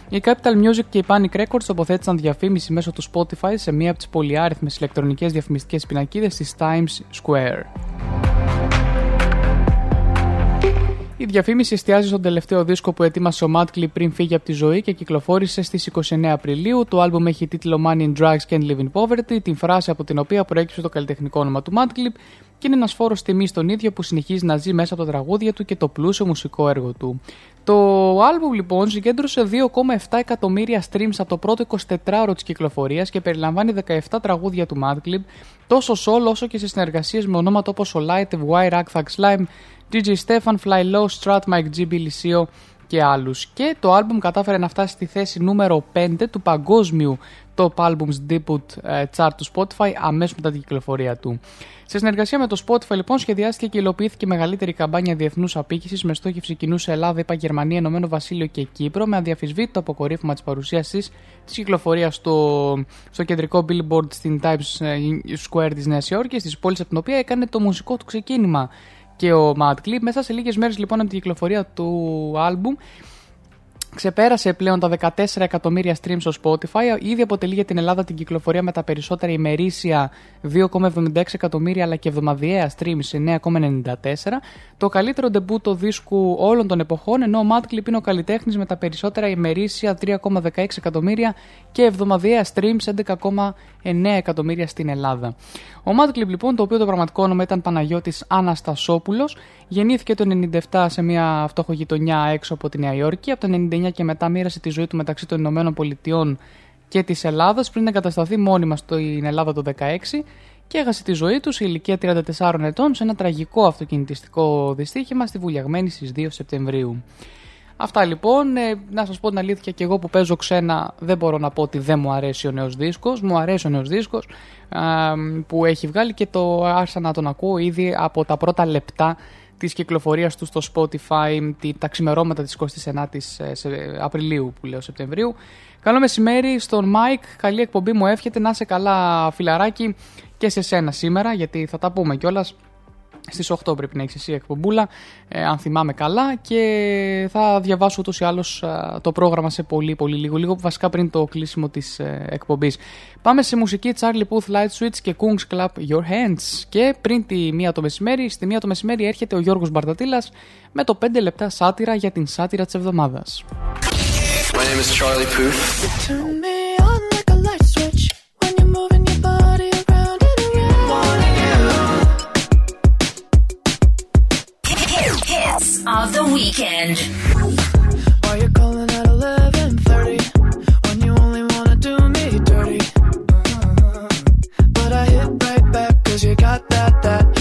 Speaker 2: η Capital Music και η Panic Records τοποθέτησαν διαφήμιση μέσω του Spotify σε μία από τις πολυάριθμες ηλεκτρονικές διαφημιστικές πινακίδες της Times Square. Η διαφήμιση εστιάζει στον τελευταίο δίσκο που ετοίμασε ο Madclip πριν φύγει από τη ζωή και κυκλοφόρησε στις 29 Απριλίου. Το άλμπουμ έχει τίτλο Money in Drugs Can't Live in Poverty, την φράση από την οποία προέκυψε το καλλιτεχνικό όνομα του Madclip και είναι ένας φόρος τιμής στον ίδιο που συνεχίζει να ζει μέσα από τα τραγούδια του και το πλούσιο μουσικό έργο του. Το άλμπουμ λοιπόν συγκέντρωσε 2,7 εκατομμύρια streams από το πρώτο 24ωρο της κυκλοφορίας και περιλαμβάνει 17 τραγούδια του Madclip, τόσο solo όσο και σε συνεργασίες με ονόματα όπως ο Light, Wire, Ragthag Slime, DJ Stefan, Fly Low, Strat, Mike G, Billy Seo και άλλους. Και το άλμπουμ κατάφερε να φτάσει στη θέση νούμερο 5 του παγκόσμιου Top Albums Debut ε, Chart του Spotify αμέσως μετά την κυκλοφορία του. Σε συνεργασία με το Spotify λοιπόν σχεδιάστηκε και υλοποιήθηκε μεγαλύτερη καμπάνια διεθνούς απήχησης με στόχευση κοινούς σε Ελλάδα, ΙΠΑ, Γερμανία, Ενωμένο Βασίλειο και Κύπρο με αδιαφυσβήτητο αποκορύφωμα της παρουσίασης της κυκλοφορίας στο, στο κεντρικό billboard στην Times ε, Square της Νέας Υόρκης, της πόλης από την οποία έκανε το μουσικό του ξεκίνημα και ο Mad Clip. Μέσα σε λίγες μέρες λοιπόν από την κυκλοφορία του άλμπουμ Ξεπέρασε πλέον τα 14 εκατομμύρια streams στο Spotify. Ήδη αποτελεί για την Ελλάδα την κυκλοφορία με τα περισσότερα ημερήσια 2,76 εκατομμύρια αλλά και εβδομαδιαία streams σε 9,94. Το καλύτερο ντεμπούτο δίσκου όλων των εποχών, ενώ ο Madclip είναι ο καλλιτέχνης με τα περισσότερα ημερήσια 3,16 εκατομμύρια και εβδομαδιαία streams 11,9 εκατομμύρια στην Ελλάδα. Ο Madclip λοιπόν, το οποίο το πραγματικό όνομα ήταν Παναγιώτης Αναστασόπουλος, γεννήθηκε το 97 σε μια φτωχογειτονιά έξω από τη Νέα Υόρκη. Από το 99 και μετά μοίρασε τη ζωή του μεταξύ των Ηνωμένων Πολιτειών και της Ελλάδας πριν εγκατασταθεί μόνιμα στην Ελλάδα το 16 και έχασε τη ζωή του σε ηλικία 34 ετών σε ένα τραγικό αυτοκινητιστικό δυστύχημα στη Βουλιαγμένη στις 2 Σεπτεμβρίου. Αυτά λοιπόν, ε, να σας πω την αλήθεια και εγώ που παίζω ξένα δεν μπορώ να πω ότι δεν μου αρέσει ο νέος δίσκος, μου αρέσει ο νέος δίσκος α, που έχει βγάλει και το άρχισα να τον ακούω ήδη από τα πρώτα λεπτά της κυκλοφορίας του στο Spotify τη- τα ξημερώματα της 29ης ε, σε- Απριλίου που λέω Σεπτεμβρίου. Καλό μεσημέρι στον Μάικ, καλή εκπομπή μου. Εύχεται, να είσαι καλά φιλαράκι και σε σένα σήμερα γιατί θα τα πούμε κιόλας Στις 8 πρέπει να έχεις εσύ εκπομπούλα, ε, αν θυμάμαι καλά, και θα διαβάσω ούτως ή άλλως το πρόγραμμα σε πολύ πολύ λίγο, λίγο βασικά πριν το κλείσιμο της ε, εκπομπής. Πάμε σε μουσική Charlie Puth Light Switch και Kungs Clap Your Hands. Και πριν τη μία το μεσημέρι, στη μία το μεσημέρι έρχεται ο Γιώργος Μπαρτατήλας με το 5 λεπτά σάτιρα για την σάτιρα της εβδομάδας.
Speaker 28: My name is Charlie Puth.
Speaker 1: Of the weekend.
Speaker 27: Why you calling at 11:30 when you only wanna do me dirty? Mm-hmm. But I hit right back 'cause you got that that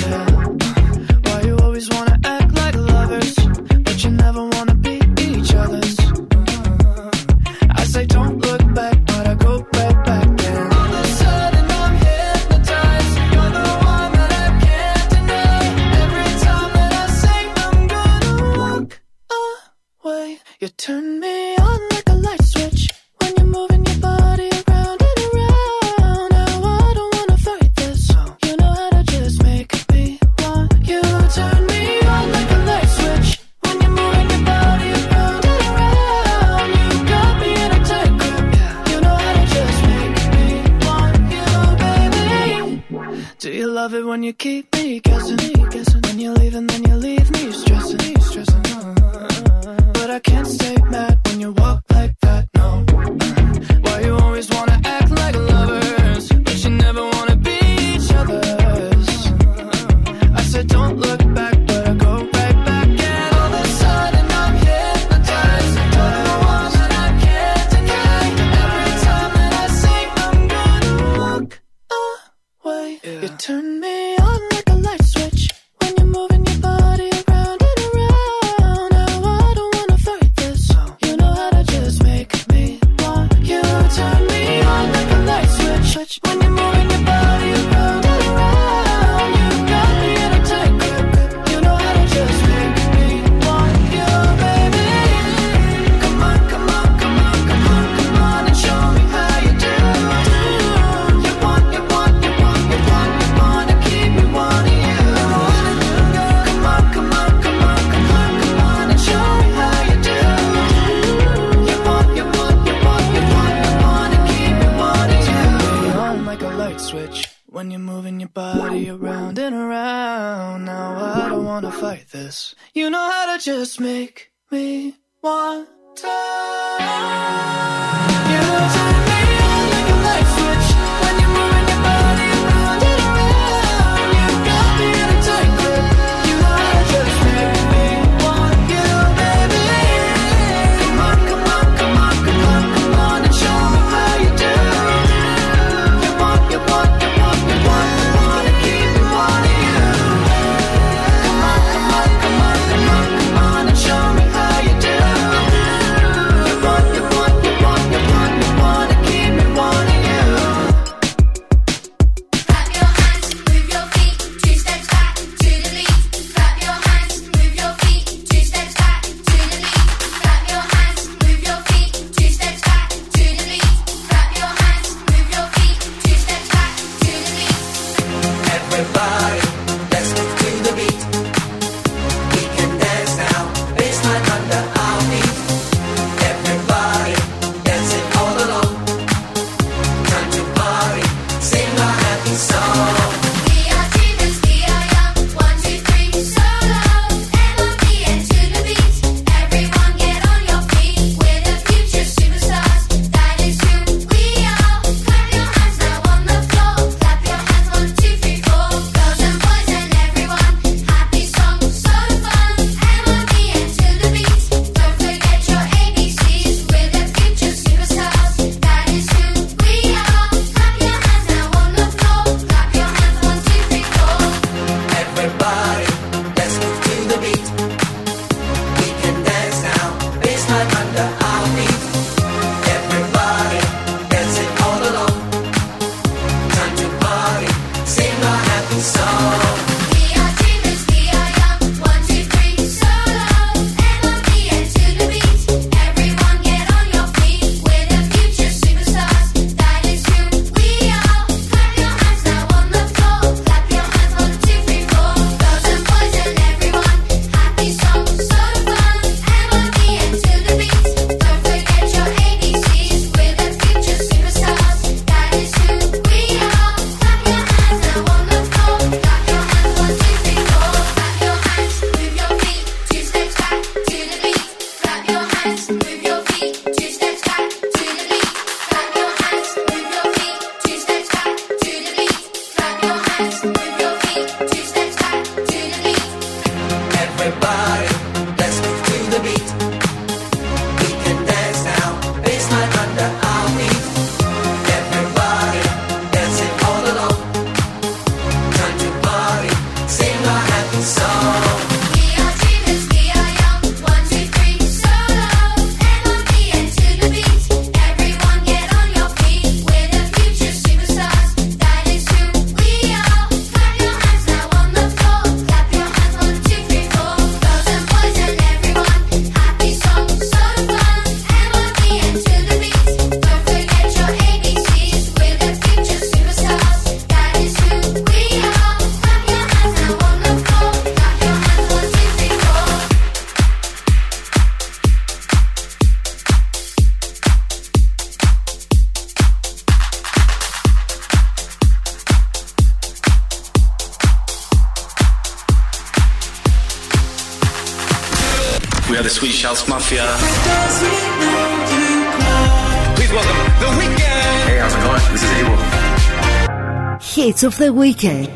Speaker 27: you turn me on like a light switch when you're moving your body around and around. Now I don't wanna fight this. You know how to just make me want you. Turn me on like a light switch when you're moving your body around and around. You got me in a tight grip. You know how to just make me want you, baby. Do you love it when you keep me guessing? When you leave and then you leave me stressing. I can't stay mad when you walk like that. No. Why you always wanna make me want
Speaker 8: of the weekend.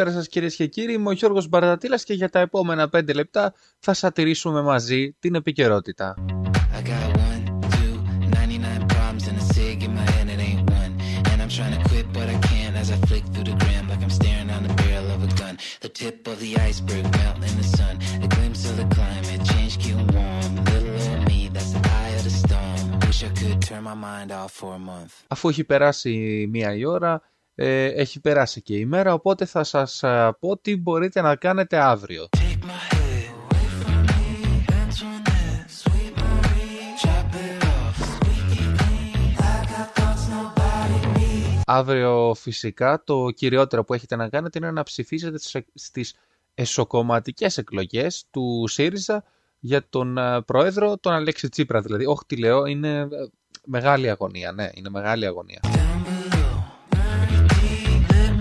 Speaker 29: Καλησπέρα σας, κυρίες και κύριοι. Είμαι ο Γιώργος Μπαρδατήλας και για τα επόμενα 5 λεπτά θα σα τηρήσουμε μαζί την επικαιρότητα. Αφού έχει περάσει μία ώρα ε, έχει περάσει και η μέρα, οπότε θα σας α, πω τι μπορείτε να κάνετε αύριο. Αύριο φυσικά το κυριότερο που έχετε να κάνετε είναι να ψηφίσετε στις- στις εσωκομματικές εκλογές του ΣΥΡΙΖΑ για τον α, πρόεδρο, τον Αλέξη Τσίπρα δηλαδή. Όχι τι λέω, είναι ε, μεγάλη αγωνία, ναι, είναι μεγάλη αγωνία.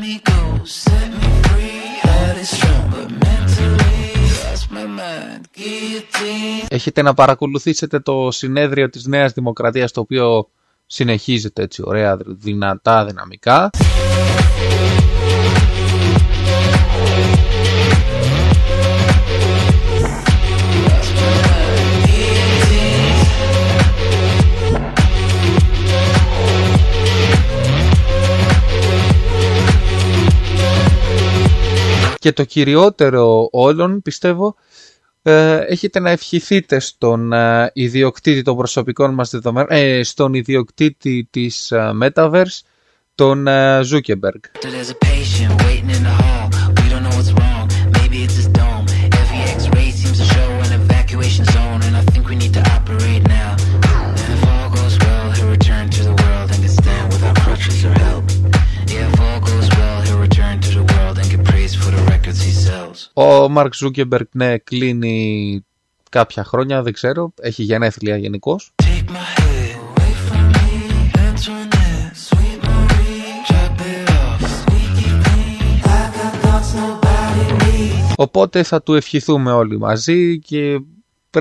Speaker 15: Let me go, set me free. Heart is strong, but mentally lost my mind. Guillotine.
Speaker 29: Έχετε να παρακολουθήσετε το συνέδριο της Νέας Δημοκρατίας το οποίο συνεχίζεται έτσι ωραία, δυνατά, δυναμικά. Και το κυριότερο όλων, πιστεύω, ε, έχετε να ευχηθείτε στον ε, ιδιοκτήτη των προσωπικών μας δεδομένων, ε, στον ιδιοκτήτη της ε, Metaverse, τον ε, Zuckerberg. Ο Mark Zuckerberg, ναι, κλείνει κάποια χρόνια, δεν ξέρω, έχει γενέθλια γενικώς.
Speaker 15: Antoinette, sweet Marie, drop it off. Squeaky clean. I got thoughts nobody needs.
Speaker 29: Οπότε θα του ευχηθούμε όλοι μαζί και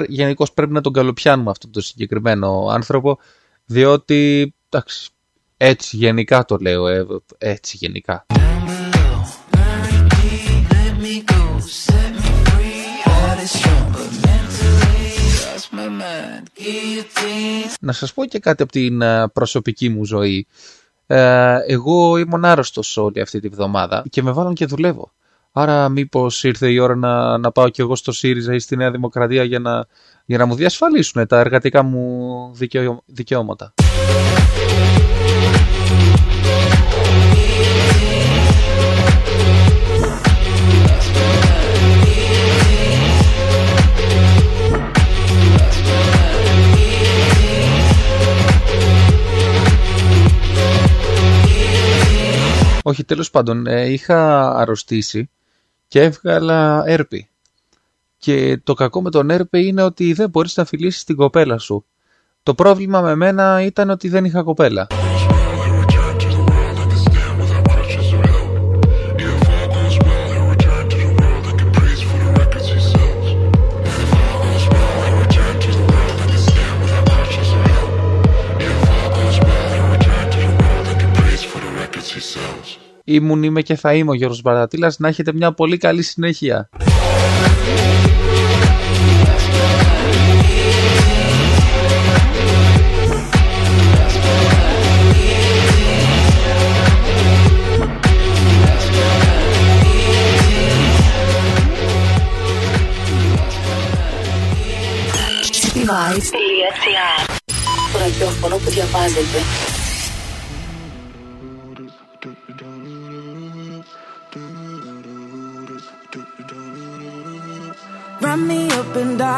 Speaker 29: γενικώς πρέπει να τον καλοπιάνουμε αυτόν τον συγκεκριμένο άνθρωπο, διότι, εντάξει, έτσι γενικά το λέω, ε, έτσι γενικά. Να σας πω και κάτι από την ε, προσωπική μου ζωή. Ε, εγώ ήμουν άρρωστος όλη αυτή τη βδομάδα και με βάλαν και δουλεύω. Άρα μήπως ήρθε η ώρα να, να πάω κι εγώ στο ΣΥΡΙΖΑ ή στη Νέα Δημοκρατία για να, για να μου διασφαλίσουν τα εργατικά μου δικαιω- δικαιώματα. Όχι, τέλος πάντων, ε, είχα αρρωστήσει και έβγαλα έρπη. Και το κακό με τον έρπη είναι ότι δεν μπορείς να φιλήσεις την κοπέλα σου. Το πρόβλημα με μένα ήταν ότι δεν είχα κοπέλα. Ήμουν, είμαι και θα είμαι ο Γιώργος Μπαρτατήλας. Να έχετε μια πολύ καλή συνέχεια.
Speaker 7: cityvibes.gr Το ραδιόφωνο που διαβάζετε.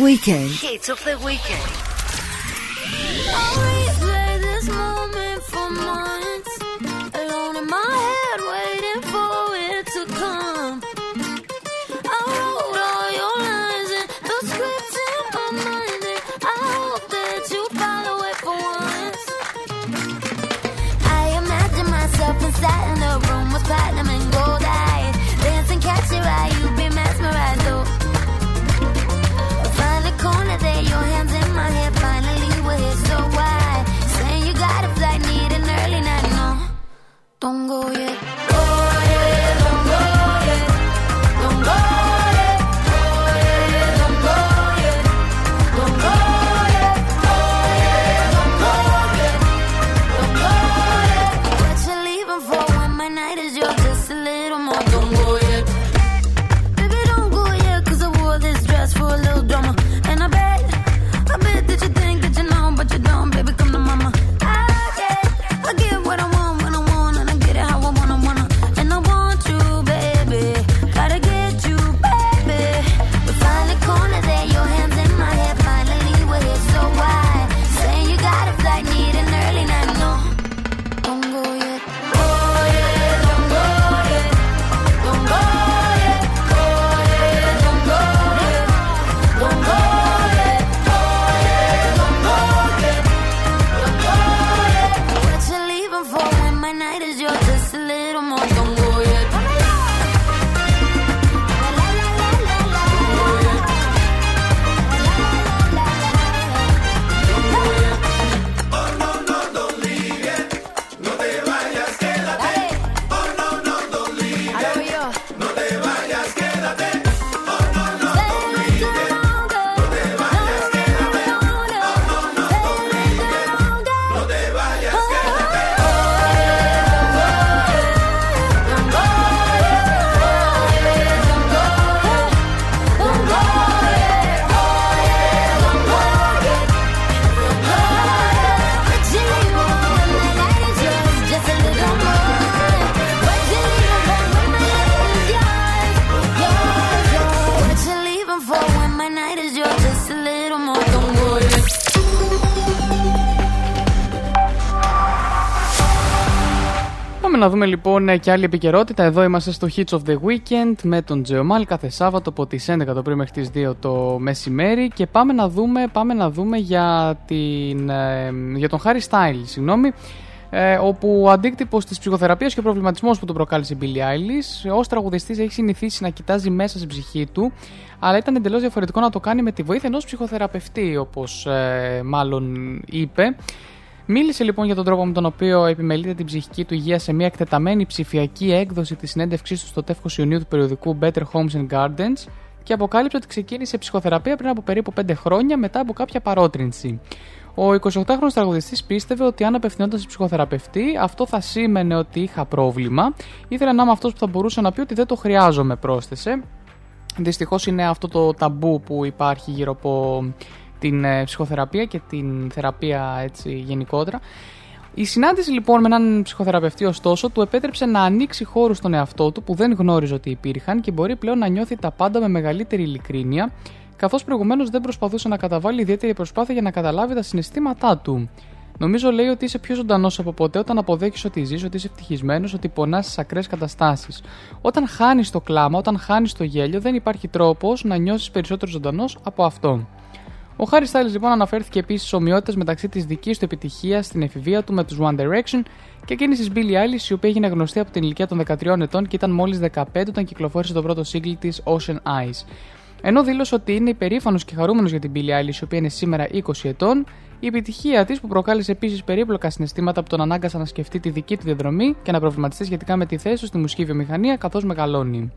Speaker 30: Weekend.
Speaker 11: Hits of the weekend.
Speaker 2: Να δούμε λοιπόν ε, και άλλη επικαιρότητα. Εδώ είμαστε στο Hits of the Weekend με τον Τζεωμάλ κάθε Σάββατο από τις 11 το πρωί μέχρι τις 2 το μεσημέρι και πάμε να δούμε, πάμε να δούμε για, την, ε, για τον Harry Styles, συγγνώμη, ε, όπου ο αντίκτυπος της ψυχοθεραπείας και ο προβληματισμός που τον προκάλεσε η Billie Eilish, ως τραγουδιστής έχει συνηθίσει να κοιτάζει μέσα στην ψυχή του, αλλά ήταν εντελώς διαφορετικό να το κάνει με τη βοήθεια ενός ψυχοθεραπευτή, όπως ε, μάλλον είπε. Μίλησε λοιπόν για τον τρόπο με τον οποίο επιμελείται την ψυχική του υγεία σε μια εκτεταμένη ψηφιακή έκδοση της συνέντευξής του στο τεύχος Ιουνίου του περιοδικού Better Homes and Gardens και αποκάλυψε ότι ξεκίνησε ψυχοθεραπεία πριν από περίπου 5 χρόνια μετά από κάποια παρότρινση. Ο 28χρονο τραγουδιστής πίστευε ότι αν απευθυνόταν σε ψυχοθεραπευτή, αυτό θα σήμαινε ότι είχα πρόβλημα. Ήθελα να είμαι αυτός που θα μπορούσε να πει ότι δεν το χρειάζομαι, πρόσθεσε. Δυστυχώς είναι αυτό το ταμπού που υπάρχει γύρω από την ε, ψυχοθεραπεία και την θεραπεία έτσι γενικότερα. Η συνάντηση λοιπόν με έναν ψυχοθεραπευτή, ωστόσο, του επέτρεψε να ανοίξει χώρους στον εαυτό του που δεν γνώριζε ότι υπήρχαν και μπορεί πλέον να νιώθει τα πάντα με μεγαλύτερη ειλικρίνεια, καθώς προηγουμένως δεν προσπαθούσε να καταβάλει ιδιαίτερη προσπάθεια για να καταλάβει τα συναισθήματά του. Νομίζω λέει ότι είσαι πιο ζωντανός από ποτέ όταν αποδέχεις ότι ζεις, ότι είσαι ευτυχισμένος, ότι πονάς στις ακραίες καταστάσεις. Όταν χάνεις το κλάμα, όταν χάνεις το γέλιο, δεν υπάρχει τρόπος να νιώσεις περισσότερο ζωντανός από αυτό. Ο Χάρι Styles λοιπόν αναφέρθηκε επίσης στις ομοιότητες μεταξύ της δικής του επιτυχίας στην εφηβεία του με τους One Direction και εκείνης της Billie Eilish, η οποία έγινε γνωστή από την ηλικία των 13 ετών και ήταν μόλις 15 όταν κυκλοφόρησε το πρώτο σύγκλι της Ocean Eyes. Ενώ δήλωσε ότι είναι υπερήφανος και χαρούμενος για την Billie Eilish, η οποία είναι σήμερα 20 ετών, η επιτυχία της, που προκάλεσε επίσης περίπλοκα συναισθήματα που τον ανάγκασαν να σκεφτεί τη δική του διαδρομή και να προβληματιστεί σχετικά με τη θέση του στη μουσική βιομηχανία καθώς μεγαλώνει.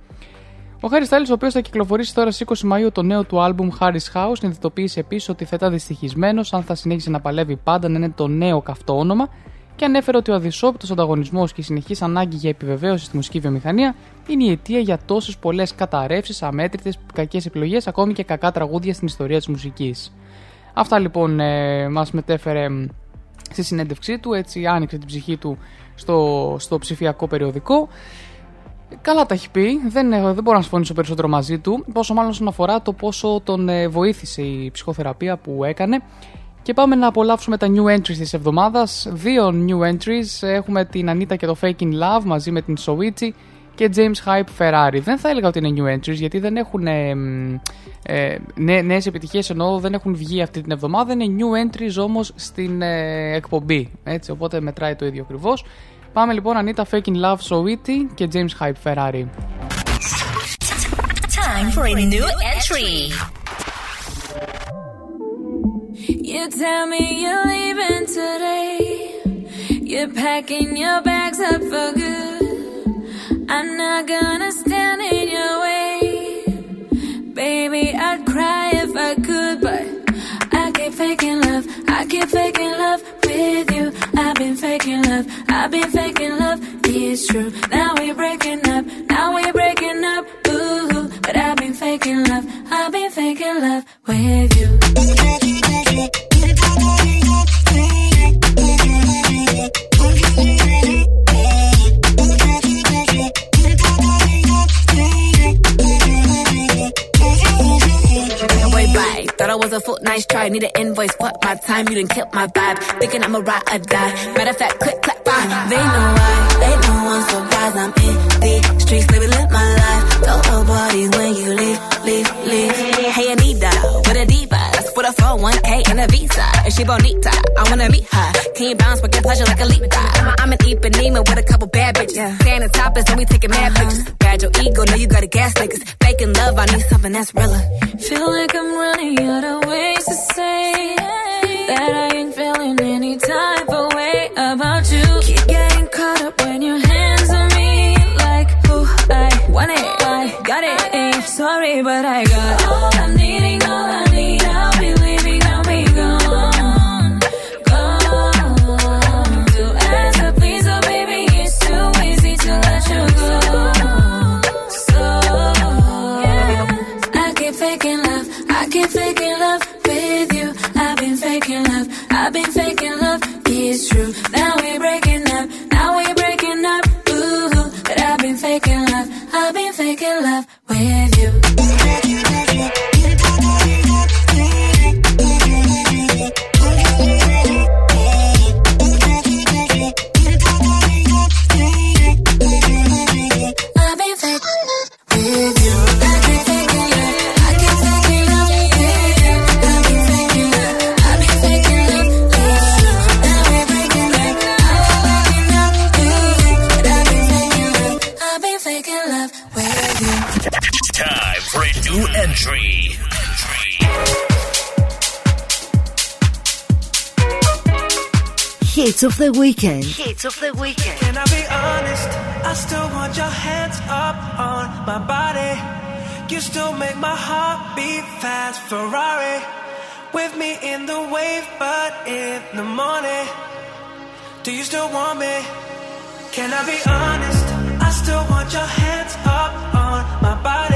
Speaker 2: Ο Χάρις Στάιλ, ο οποίος θα κυκλοφορήσει τώρα στις 20 Μαου το νέο του άλμπουμ Harry's House, συνειδητοποίησε επίσης ότι θα ήταν δυστυχισμένος αν θα συνέχισε να παλεύει πάντα να είναι το νέο καυτό όνομα και ανέφερε ότι ο αδυσόπιτος ανταγωνισμός και η συνεχής ανάγκη για επιβεβαίωση στη μουσική βιομηχανία είναι η αιτία για τόσες πολλές καταρρεύσεις, αμέτρητες, κακές επιλογές, ακόμη και κακά τραγούδια στην ιστορία της μουσικής. Αυτά λοιπόν ε, μας μετέφερε στη συνέντευξή του, έτσι άνοιξε την ψυχή του στο, στο ψηφιακό περιοδικό. Καλά τα έχει πει, δεν, ε, δεν μπορώ να συμφωνήσω περισσότερο μαζί του, πόσο μάλλον όσον αφορά το πόσο τον ε, βοήθησε η ψυχοθεραπεία που έκανε. Και πάμε να απολαύσουμε τα new entries της εβδομάδας. Δύο new entries, έχουμε την Anita και το Fake in Love μαζί με την Soichi και James Hype Ferrari. Δεν θα έλεγα ότι είναι new entries γιατί δεν έχουν ε, ε, νέ, νέες επιτυχίες ενώ δεν έχουν βγει αυτή την εβδομάδα. Είναι new entries όμως στην ε, εκπομπή, έτσι, οπότε μετράει το ίδιο ακριβώς. Πάμε λοιπόν Anita Fake in Love Soichi και James Hype Ferrari.
Speaker 11: Time for a new entry.
Speaker 8: You tell me you're leaving today. You're packing your bags up for good. I'm not gonna stand in your way. Baby, I'd cry if I could, but I keep faking love. I keep faking love with you. I've been faking love. I've been faking love. It's true. Now we're breaking up. Now we're breaking up. Ooh, but I've been faking love. I've been faking love with you.
Speaker 6: Thought I was a foot, nice try. Need an invoice, fuck my time, you done kill my vibe. Thinking I'm a ride or die. Matter of fact, click, clap, bye. They know why, they know I'm surprised. I'm in the streets, baby, live my life. Don't parties when you leave, leave, leave. Hey, Anita, with a diva. That's what a phone, 1K and a visa. Is she bonita? I wanna meet her. Can you bounce with your pleasure like a leap? I'm, I'm an Ipanema with a couple bad bitches. Yeah. Standing topless and we taking mad pictures. Uh-huh. Bad your ego, know you got a gas niggas. Faking love, I need something that's realer.
Speaker 8: Feel like I'm running out of ways to say that I ain't feeling any type of way about you. Keep getting caught up when your hands on me, like who I want it, I got it. Ain't sorry, but I got all I'm needing, all I time with you.
Speaker 31: Hits of the Weekend.
Speaker 11: Hits of the Weekend.
Speaker 3: Can I be honest? I still want your hands up on my body. You still make my heart beat fast. Ferrari with me in the wave, but in the morning. Do you still want me? Can I be honest? I still want your hands up on my body.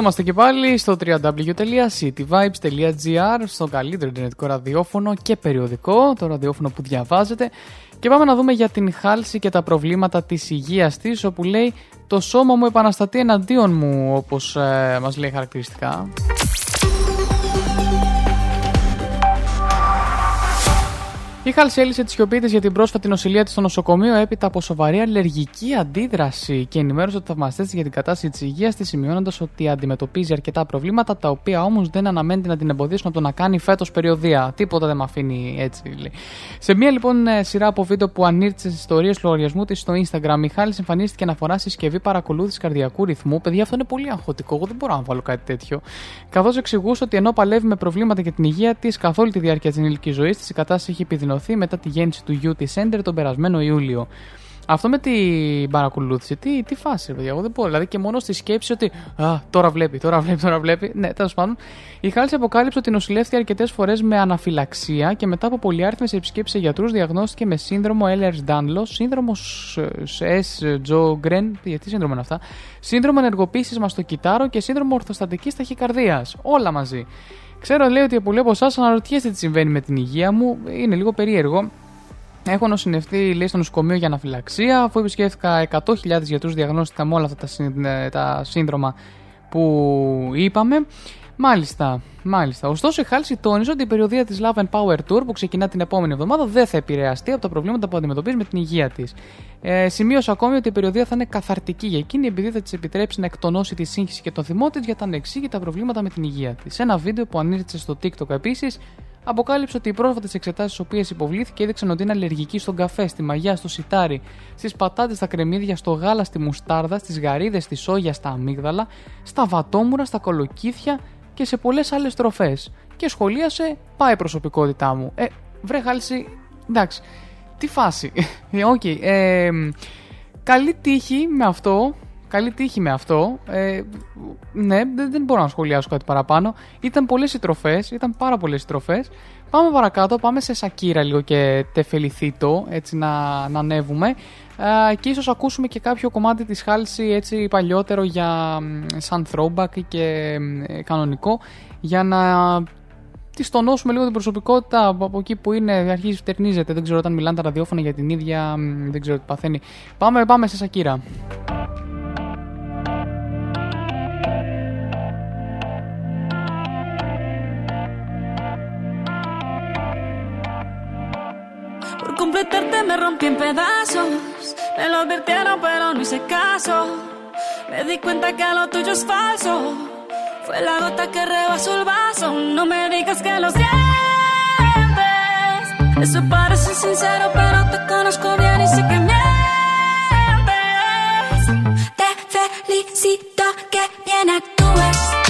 Speaker 2: Είμαστε και πάλι στο www.cityvibes.gr στο καλύτερο ιντερνετικό ραδιόφωνο και περιοδικό, το ραδιόφωνο που διαβάζετε. Και πάμε να δούμε για την χάλση και τα προβλήματα της υγείας της, όπου λέει «Το σώμα μου επαναστατεί εναντίον μου», όπως ε, μας λέει χαρακτηριστικά. Η Χάλση έλυσε τι σιωπή της για την πρόσφατη νοσηλεία της στο νοσοκομείο έπειτα από σοβαρή αλλεργική αντίδραση και ενημέρωσε τους θαυμαστές τη για την κατάσταση της υγείας της, σημειώνοντας ότι αντιμετωπίζει αρκετά προβλήματα, τα οποία όμως δεν αναμένεται να την εμποδίσουν από το να κάνει φέτος περιοδία. Τίποτα δεν με αφήνει έτσι, λέει. Σε μία λοιπόν ε, σειρά από βίντεο που ανήρτησε στις ιστορίες του λογαριασμού της στο Instagram, η Χάλη εμφανίστηκε να φορά συσκευή παρακολούθησης καρδιακού ρυθμού. Παιδιά, αυτό είναι πολύ αγχωτικό. Εγώ δεν μπορώ να βάλω κάτι τέτοιο. Καθώς εξηγούσε ότι ενώ παλεύει με προβλήματα για την υγεία της καθ' όλη τη διάρκεια της ενήλικης ζωής της, η κατάσταση έχει επιδεινωθεί μετά τη γέννηση του γιού της Έντερ τον περασμένο Ιούλιο. Αυτό με την παρακολούθηση, τι, τι φάση, ρε παιδιά, εγώ δεν μπορώ. Δηλαδή και μόνο στη σκέψη ότι Α, τώρα βλέπει, τώρα βλέπει, τώρα βλέπει. Ναι, τέλος πάντων. Η Χάλση αποκάλυψε ότι νοσηλεύτηκε αρκετές φορές με αναφυλαξία και μετά από πολυάριθμες επισκέψεις σε γιατρούς διαγνώστηκε με σύνδρομο Ehlers Danlos, σύνδρομο S. Jogren, γιατί σύνδρομο είναι αυτά, σύνδρομο ενεργοποίησης μαστοκυτάρου και σύνδρομο ορθοστατικής ταχυκαρδίας. Όλα μαζί. Ξέρω, λέει ότι πολλοί από εσάς αναρωτιέστε τι συμβαίνει με την υγεία μου. Είναι λίγο περίεργο. Έχω νοσηλευτεί, λέει, στο νοσοκομείο για αναφυλαξία, αφού επισκέφθηκα 100.000 γιατρούς, διαγνώστηκα με όλα αυτά τα, συν- ε, τα σύνδρομα που είπαμε. Μάλιστα, μάλιστα. Ωστόσο, η Χάλση τόνισε ότι η περιοδία της Love and Power Tour που ξεκινά την επόμενη εβδομάδα δεν θα επηρεαστεί από τα προβλήματα που αντιμετωπίζει με την υγεία της. Ε, σημείωσε ακόμη ότι η περιοδία θα είναι καθαρτική για εκείνη επειδή θα της επιτρέψει να εκτονώσει τη σύγχυση και τον θυμό της για τα ανεξήγητα προβλήματα με την υγεία της. Σε ένα βίντεο που ανήρτησε στο TikTok επίσης, αποκάλυψε ότι οι πρόσφατες εξετάσεις στις οποίες υποβλήθηκε έδειξαν ότι είναι αλλεργική στον καφέ, στη μαγιά, στο σιτάρι, στις πατάτες, στα κρεμμύδια, στο γάλα, στη μουστάρδα, στις γαρίδες, στη σόγια, στα αμύγδαλα, στα βατόμουρα, στα κολοκύθια και σε πολλές άλλες τροφές. Και σχολίασε, πάει η προσωπικότητά μου. Ε, βρε χάλιση, εντάξει. Τι φάση. Ε, Οκ. ε, καλή τύχη με αυτό. Καλή τύχη με αυτό. Ε, ναι, δεν, δεν μπορώ να σχολιάσω κάτι παραπάνω. Ήταν πολλές οι τροφές, ήταν πάρα πολλές οι τροφές. Πάμε παρακάτω, πάμε σε Σακύρα λίγο και Te Felicito, έτσι να, να ανέβουμε. Ε, και ίσως ακούσουμε και κάποιο κομμάτι της Χάλσης έτσι παλιότερο για μ, σαν throwback και μ, ε, κανονικό για να τη τονώσουμε λίγο την προσωπικότητα από, από εκεί που είναι, αρχίζει φτερνίζεται. Δεν ξέρω όταν μιλάνε τα ραδιόφωνα για την ίδια, μ, δεν ξέρω τι παθαίνει. Πάμε, πάμε σε Σακύρα.
Speaker 8: Completarte me rompí en pedazos. Me lo advirtieron, pero no hice caso. Me di cuenta que lo tuyo es falso. Fue la gota que rebasó el vaso. No me digas que lo sientes. Eso parece sincero, pero te conozco bien y sé que mientes. Te felicito que bien actúes.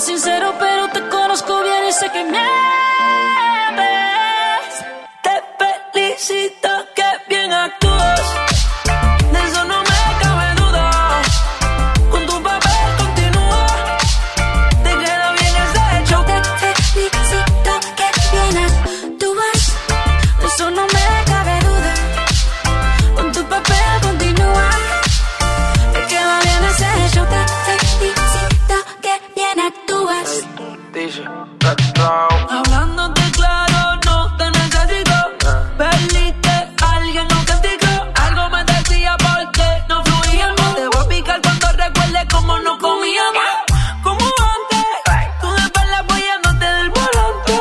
Speaker 8: sincero, pero te conozco bien y sé que mientes. Te
Speaker 17: felicito, que bien
Speaker 32: aquí. pasado.
Speaker 17: Hablándote claro, no te necesito. Perdiste alguien no castigó. Algo me decía porque no fluíamos. Te voy a picar cuando recuerde cómo no comíamos. Como antes, tú de espalda apoyándote del volante.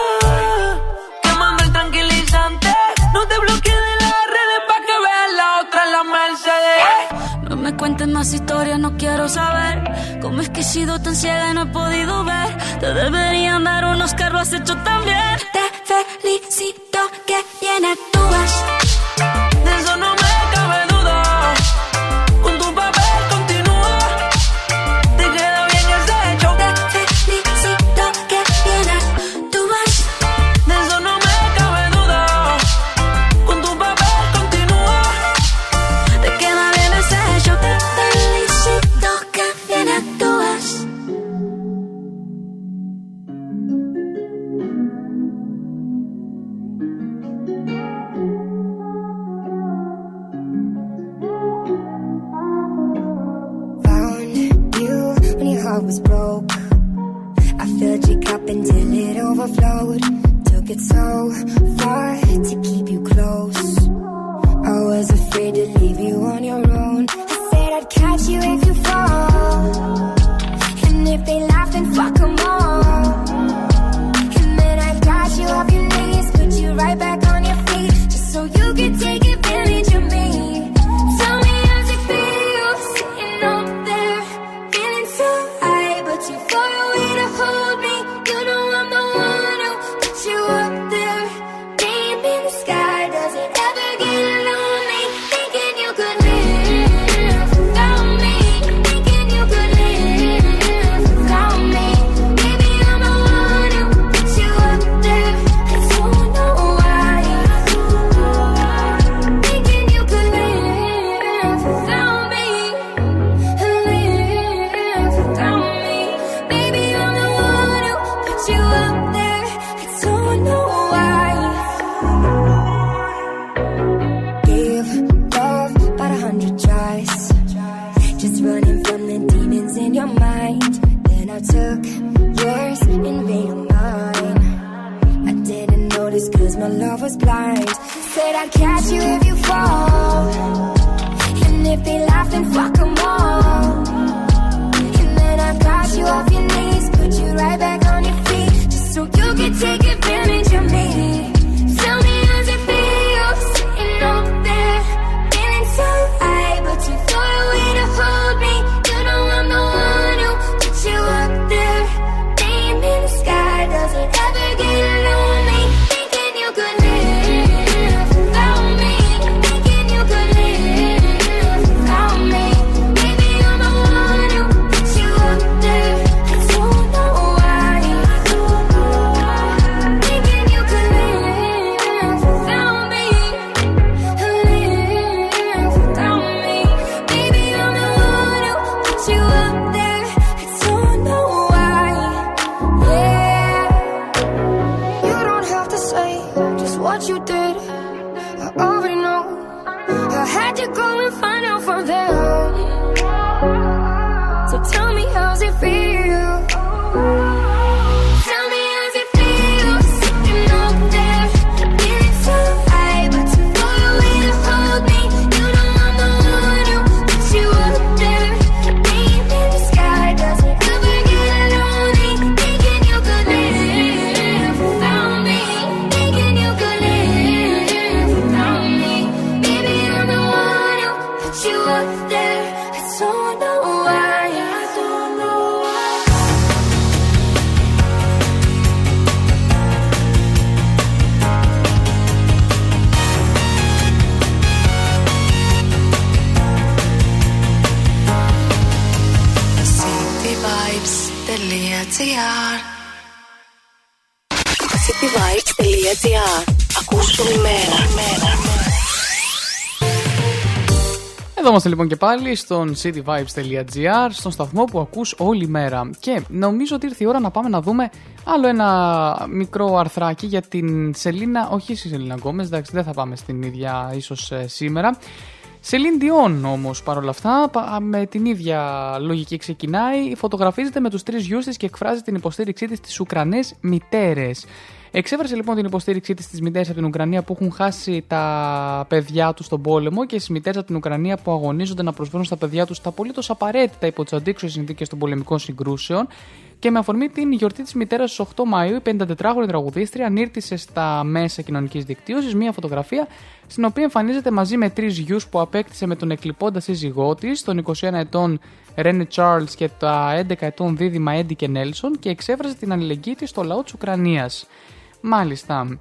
Speaker 17: Quemando el tranquilizante. No te bloquees de las redes para que veas la otra en la Mercedes.
Speaker 32: No me cuentes más historias, no quiero saber cómo es que he sido tan ciega y no he podido ver. Te deberían dar unos carros has hecho tan bien.
Speaker 17: Te
Speaker 32: felicito que bien actúas.
Speaker 2: Είμαστε λοιπόν και πάλι στον cityvibes.gr, στον σταθμό που ακούς όλη μέρα. Και νομίζω ότι ήρθε η ώρα να πάμε να δούμε άλλο ένα μικρό αρθράκι για την Σελίνα, όχι η Σελίνα Γκόμες, εντάξει δεν θα πάμε στην ίδια ίσως ε, σήμερα. Σελίν Διόν όμως παρόλα αυτά, πα- με την ίδια λογική ξεκινάει, φωτογραφίζεται με τους τρεις γιους της και εκφράζει την υποστήριξή της στις Ουκρανές μητέρες. Εξέφρασε λοιπόν την υποστήριξή της στις μητέρες από την Ουκρανία που έχουν χάσει τα παιδιά τους στον πόλεμο και στις μητέρες από την Ουκρανία που αγωνίζονται να προσφέρουν στα παιδιά τους τα απολύτως απαραίτητα υπό τις αντίξοες συνθήκες των πολεμικών συγκρούσεων. Και με αφορμή την γιορτή της μητέρας στις 8 Μαου, η 54χρονη τραγουδίστρια ανήρτησε στα μέσα κοινωνικής δικτύωσης μία φωτογραφία στην οποία εμφανίζεται μαζί με τρεις γιους που απέκτησε με τον εκλειπώντα σύζυγό της, τον 21 ετών Ρένε Charles και τα 11 ετών δίδυμα Έντι και Νέλσον και εξέφρασε την αλληλεγγύη της στο λαό της Ουκρανίας. Μάλιστα.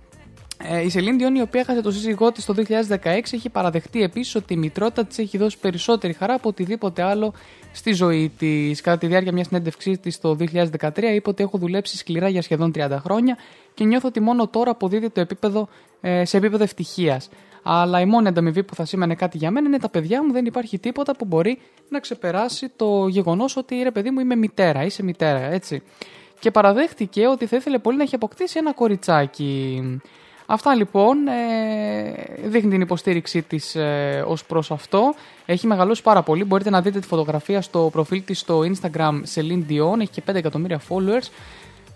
Speaker 2: Ε, η Σελήν Διόν, η οποία έχασε το σύζυγό της το 2016, έχει παραδεχτεί επίσης ότι η μητρότητα της έχει δώσει περισσότερη χαρά από οτιδήποτε άλλο στη ζωή της. Κατά τη διάρκεια μιας συνέντευξής της το 2013, είπε ότι έχω δουλέψει σκληρά για σχεδόν 30 χρόνια και νιώθω ότι μόνο τώρα αποδίδει το επίπεδο, ε, σε επίπεδο ευτυχίας. Αλλά η μόνη ανταμοιβή που θα σήμαινε κάτι για μένα είναι τα παιδιά μου. Δεν υπάρχει τίποτα που μπορεί να ξεπεράσει το γεγονός ότι ρε παιδί μου είμαι μητέρα, είσαι μητέρα, έτσι. Και παραδέχτηκε ότι θα ήθελε πολύ να έχει αποκτήσει ένα κοριτσάκι. Αυτά λοιπόν ε, δείχνει την υποστήριξή της ε, ως προς αυτό. Έχει μεγαλώσει πάρα πολύ. Μπορείτε να δείτε τη φωτογραφία στο προφίλ της στο Instagram Celine Dion. Έχει και 5 εκατομμύρια followers.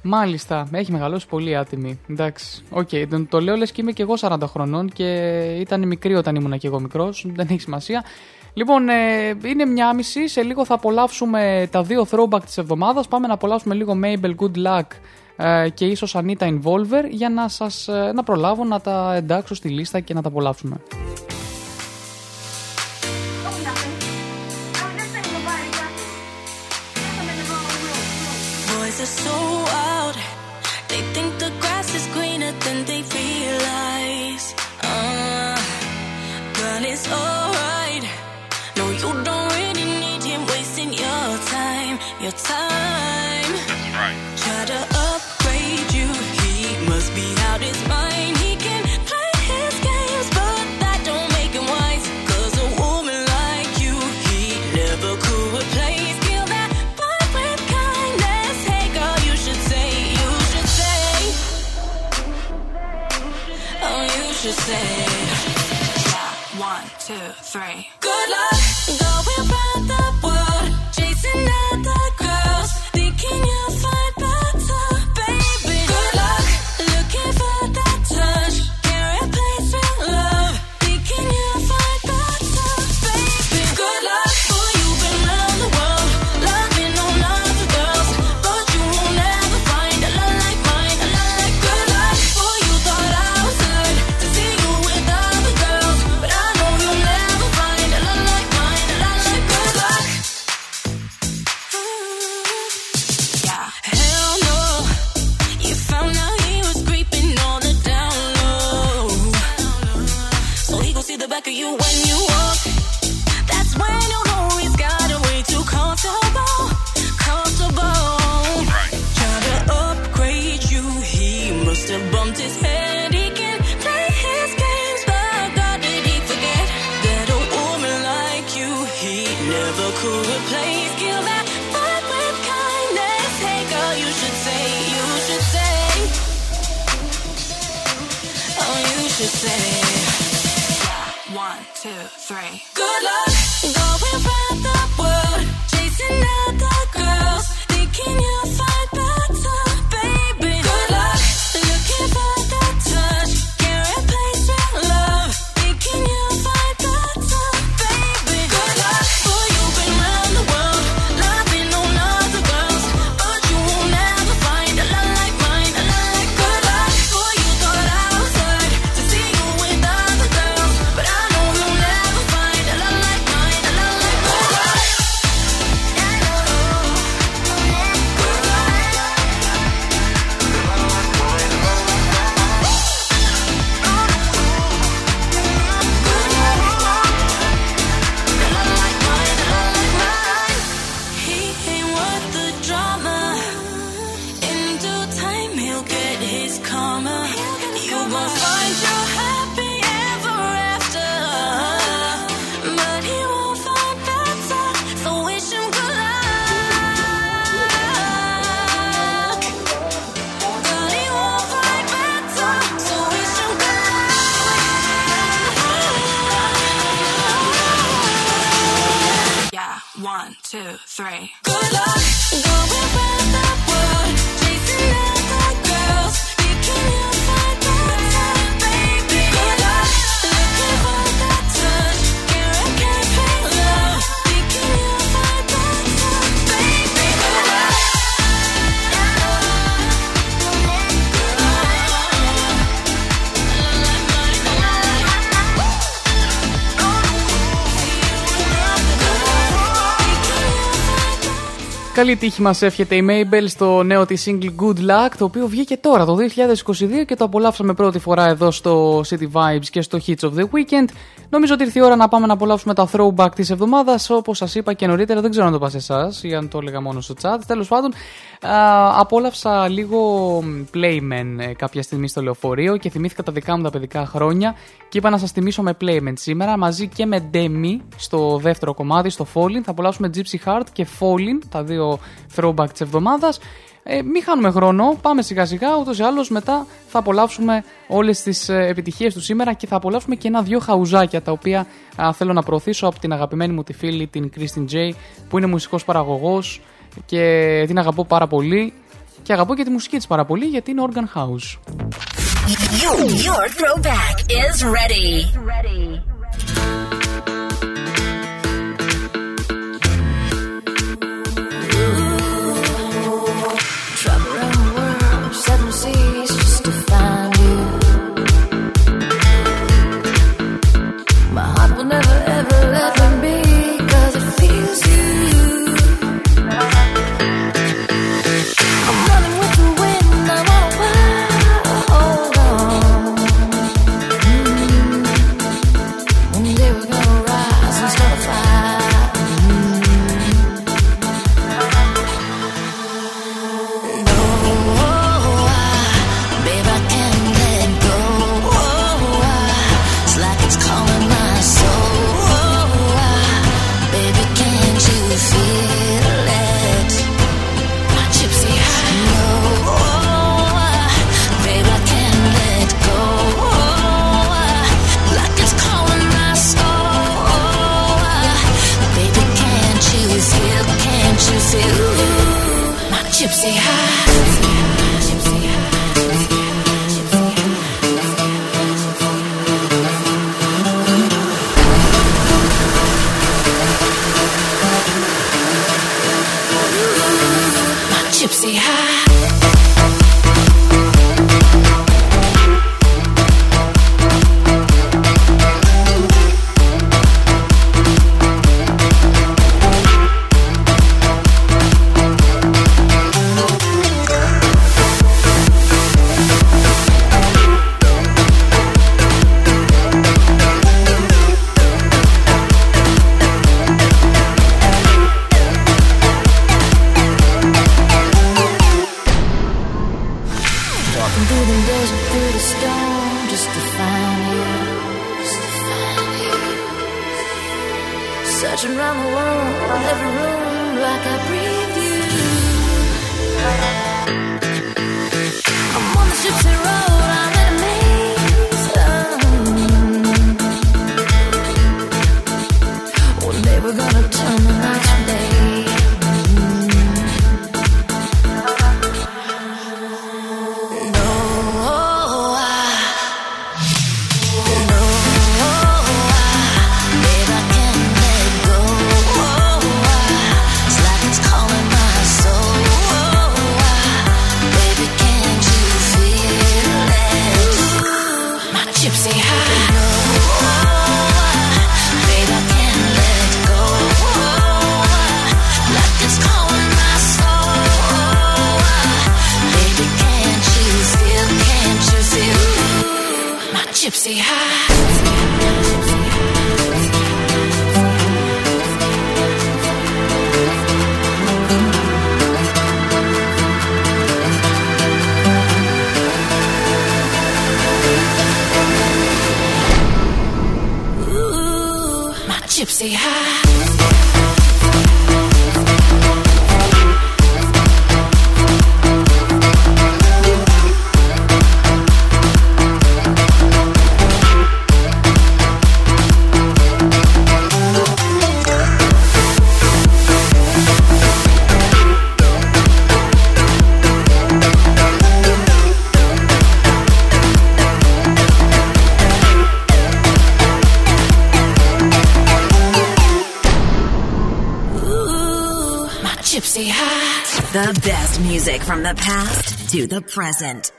Speaker 2: Μάλιστα, έχει μεγαλώσει πολύ άτιμη. Εντάξει, οκ, το, το λέω λες και είμαι και εγώ 40 χρονών και ήταν μικρή όταν ήμουν και εγώ μικρός, δεν έχει σημασία. Λοιπόν, ε, είναι μια μισή, σε λίγο θα απολαύσουμε τα δύο throwback της εβδομάδας. Πάμε να απολαύσουμε λίγο Mabel Good Luck ε, και ίσως Anitta Envolver για να σας ε, να προλάβω να τα εντάξω στη λίστα και να τα απολαύσουμε.
Speaker 8: Good luck. Good
Speaker 2: Καλή τύχη μας εύχεται η Mabel στο νέο της single Good Luck, το οποίο βγήκε τώρα το 2022 και το απολαύσαμε πρώτη φορά εδώ στο City Vibes και στο Hits of the Weekend. Νομίζω ότι ήρθε η ώρα να πάμε να απολαύσουμε τα throwback της εβδομάδας, όπως σας είπα και νωρίτερα, δεν ξέρω αν το είπα σε εσάς ή αν το έλεγα μόνο στο chat. Τέλος πάντων, α, απόλαυσα λίγο Playmen ε, κάποια στιγμή στο λεωφορείο και θυμήθηκα τα δικά μου τα παιδικά χρόνια και είπα να σας τιμήσω με Playmen σήμερα μαζί και με Demi στο δεύτερο κομμάτι, στο Falling. Θα απολαύσουμε Gypsy Heart και Falling, τα δύο throwback της εβδομάδας. Ε, μην χάνουμε χρόνο, πάμε σιγά σιγά. Ούτως ή άλλως μετά θα απολαύσουμε όλες τις επιτυχίες του σήμερα και θα απολαύσουμε και ένα-δυο χαουζάκια τα οποία α, θέλω να προωθήσω από την αγαπημένη μου τη φίλη, την Christine J, που είναι μουσικός παραγωγός και την αγαπώ πάρα πολύ. Και αγαπώ και τη μουσική της πάρα πολύ γιατί είναι organ house.
Speaker 8: Your, your throwback is ready.
Speaker 1: Travel to the
Speaker 8: present.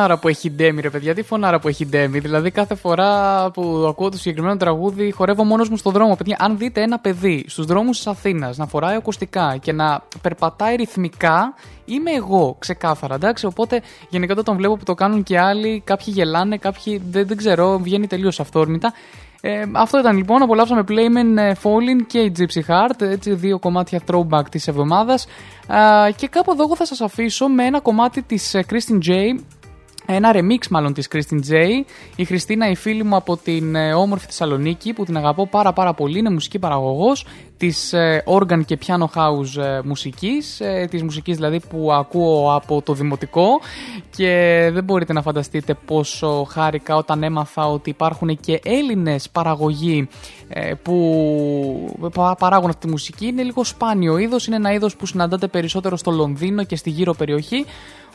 Speaker 2: φωνάρα που έχει ντέμι, ρε παιδιά, τι φωνάρα που έχει ντέμι. Δηλαδή, κάθε φορά που ακούω το συγκεκριμένο τραγούδι, χορεύω μόνος μου στον δρόμο. Παιδιά, αν δείτε ένα παιδί στους δρόμους της Αθήνας να φοράει ακουστικά και να περπατάει ρυθμικά, είμαι εγώ ξεκάθαρα, εντάξει. Οπότε, γενικά όταν βλέπω που το κάνουν και άλλοι, κάποιοι γελάνε, κάποιοι δεν, δεν ξέρω, βγαίνει τελείως αυθόρμητα. Ε, αυτό ήταν λοιπόν, απολαύσαμε Playman ε, Falling και Gypsy Heart, έτσι, δύο κομμάτια throwback της εβδομάδας ε, και κάπου εδώ εγώ θα σας αφήσω με ένα κομμάτι της ε, Christine J ένα remix μάλλον της Christine J. Η Χριστίνα, η φίλη μου από την ε, όμορφη Θεσσαλονίκη που την αγαπώ πάρα πάρα πολύ, είναι μουσική παραγωγός της ε, organ και piano house ε, μουσικής, ε, της μουσικής δηλαδή που ακούω από το δημοτικό και δεν μπορείτε να φανταστείτε πόσο χάρηκα όταν έμαθα ότι υπάρχουν και Έλληνες παραγωγοί ε, που πα- παράγουν αυτή τη μουσική. Είναι λίγο σπάνιο είδος, είναι ένα είδος που συναντάτε περισσότερο στο Λονδίνο και στη γύρω περιοχή.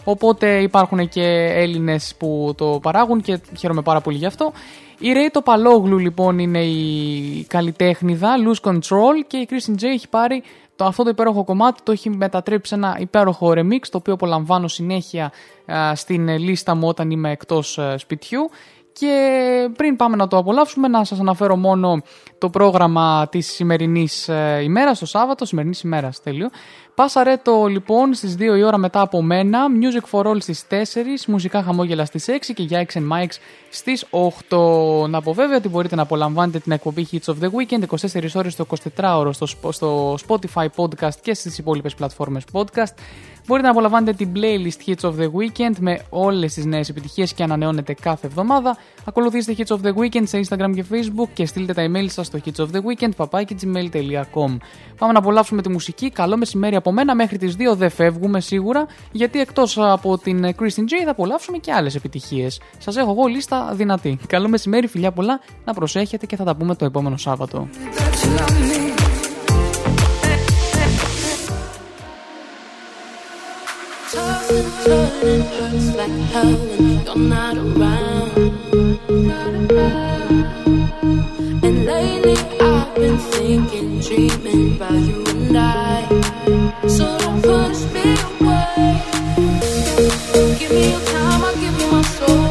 Speaker 2: Οπότε υπάρχουν και Έλληνες που το παράγουν και χαίρομαι πάρα πολύ γι' αυτό. Η Ray Τοπαλόγλου λοιπόν είναι η καλλιτέχνηδα, Lose Control και η Christine J έχει πάρει το, αυτό το υπέροχο κομμάτι, το έχει μετατρέψει σε ένα υπέροχο remix το οποίο απολαμβάνω συνέχεια α, στην ε, λίστα μου όταν είμαι εκτός ε, σπιτιού και πριν πάμε να το απολαύσουμε να σας αναφέρω μόνο το πρόγραμμα της σημερινής ε, ημέρας, το Σάββατο, σημερινής ημέρας τέλειο. Πάσα ρέτο λοιπόν στις 2 η ώρα μετά από μένα, Music for All στις 4, μουσικά χαμόγελα στις 6 και για X and Mics στις 8. Να πω βέβαια ότι μπορείτε να απολαμβάνετε την εκπομπή Hits of the Weekend 24 ώρες το 24ωρο στο, Sp- στο Spotify Podcast και στις υπόλοιπες πλατφόρμες podcast. Μπορείτε να απολαμβάνετε την playlist Hits of the Weekend με όλες τις νέες επιτυχίες και ανανεώνετε κάθε εβδομάδα. Ακολουθήστε Hits of the Weekend σε Instagram και Facebook και στείλτε τα email σας στο hits of the weekend papakigmail.com. Πάμε να απολαύσουμε τη μουσική. Καλό μεσημέρι από μένα. Μέχρι τις 2 δεν φεύγουμε σίγουρα γιατί εκτός από την Christine J θα απολαύσουμε και άλλες επιτυχίες. Σας έχω εγώ λίστα δυνατή. Καλό μεσημέρι, φιλιά πολλά, να προσέχετε και θα τα πούμε το επόμενο Σάββατο.
Speaker 8: Toss and turn and hurts like hell when you're not around. And lately I've been thinking, dreaming about you and I. So don't push me away. Give me your time, I'll give you my soul.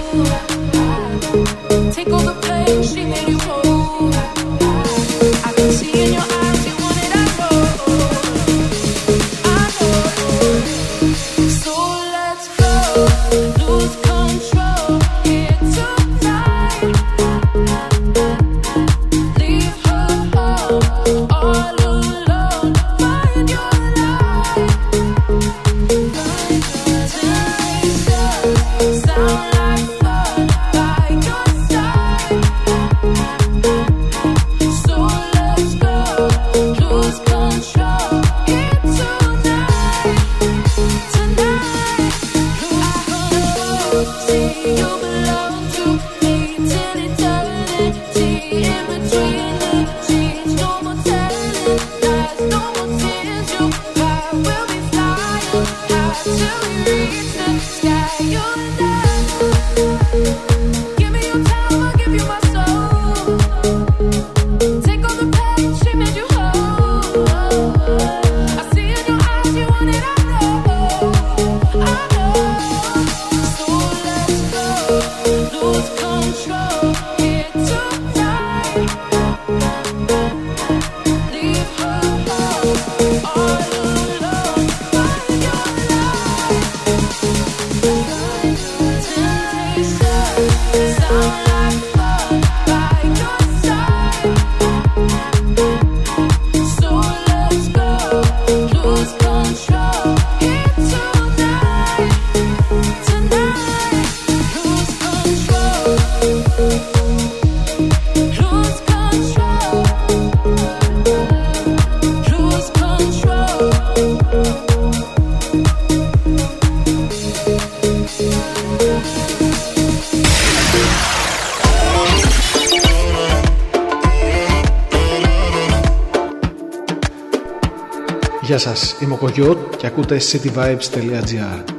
Speaker 1: Και ακούτε cityvibes.gr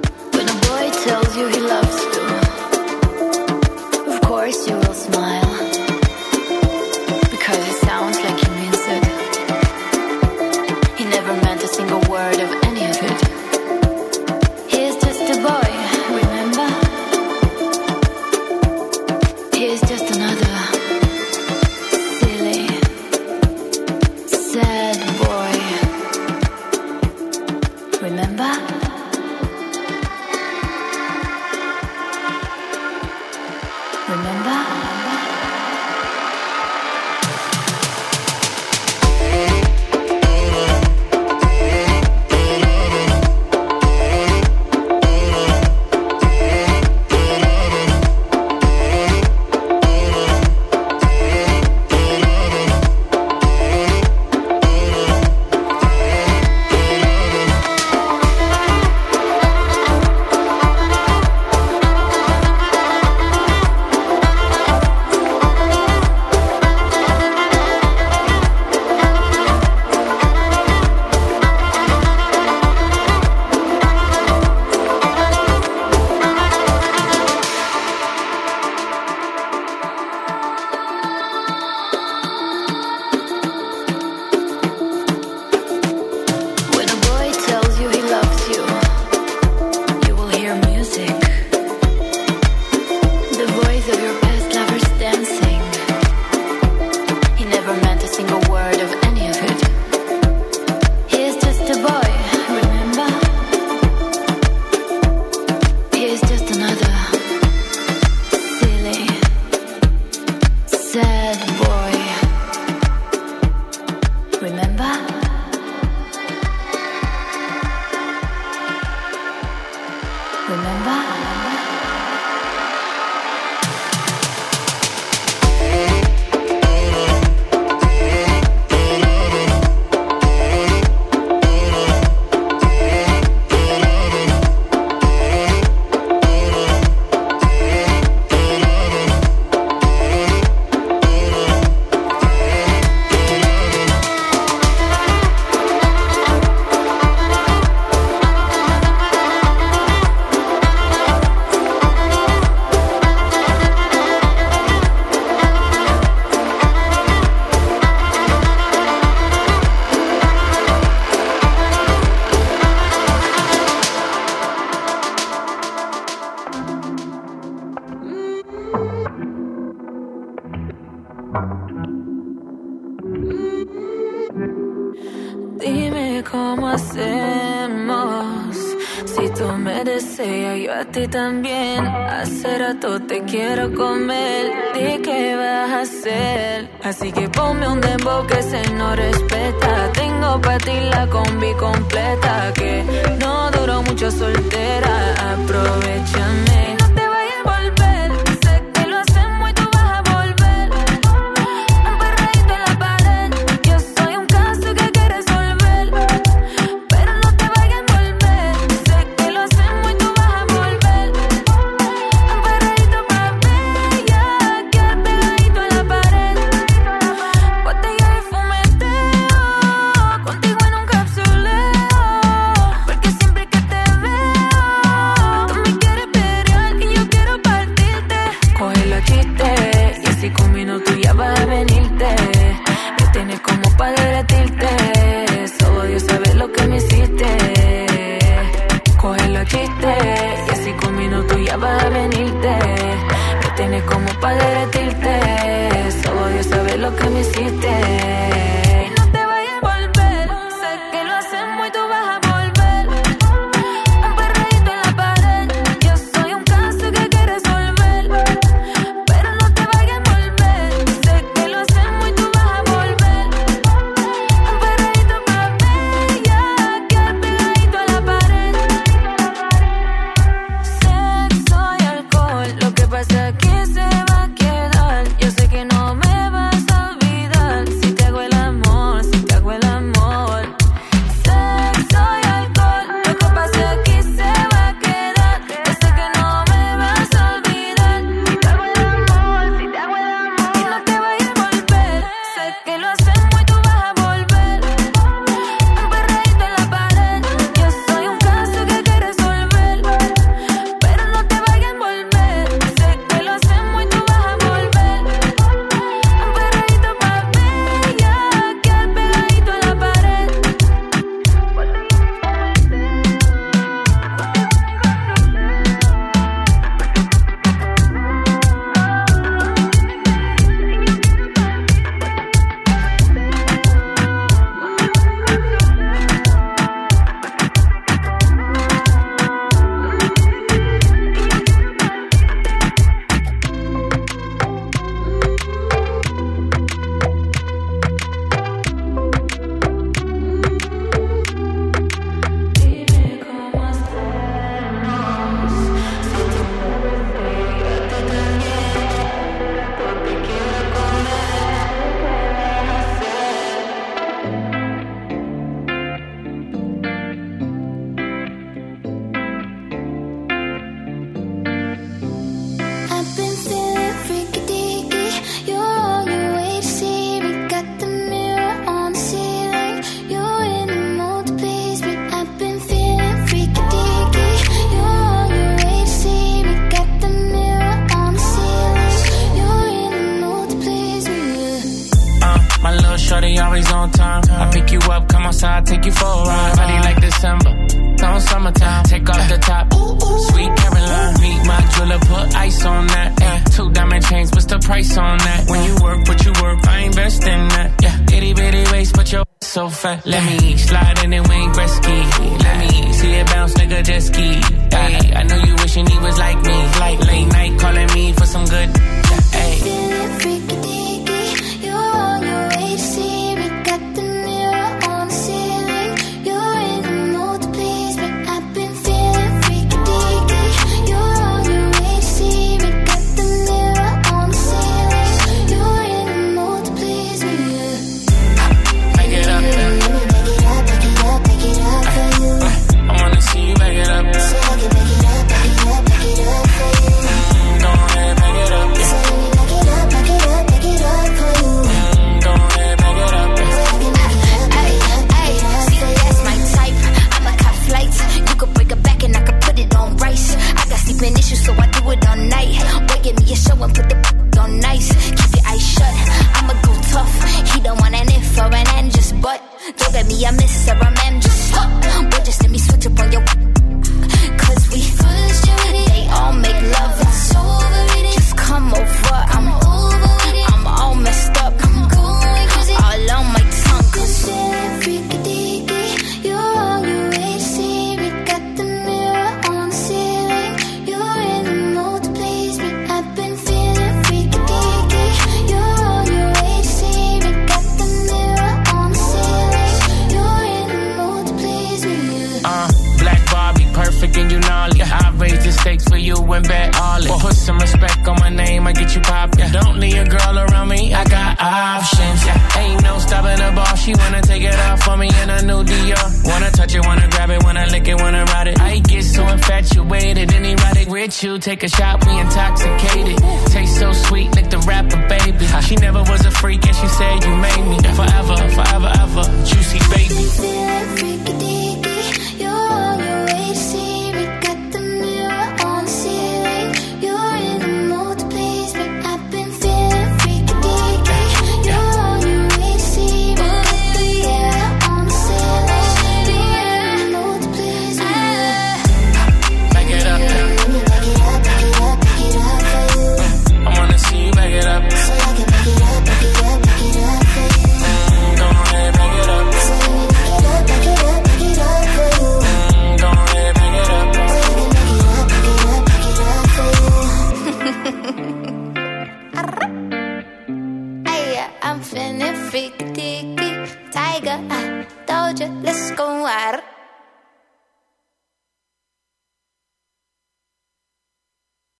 Speaker 8: como para derretirte. Solo Dios sabe lo que me hiciste.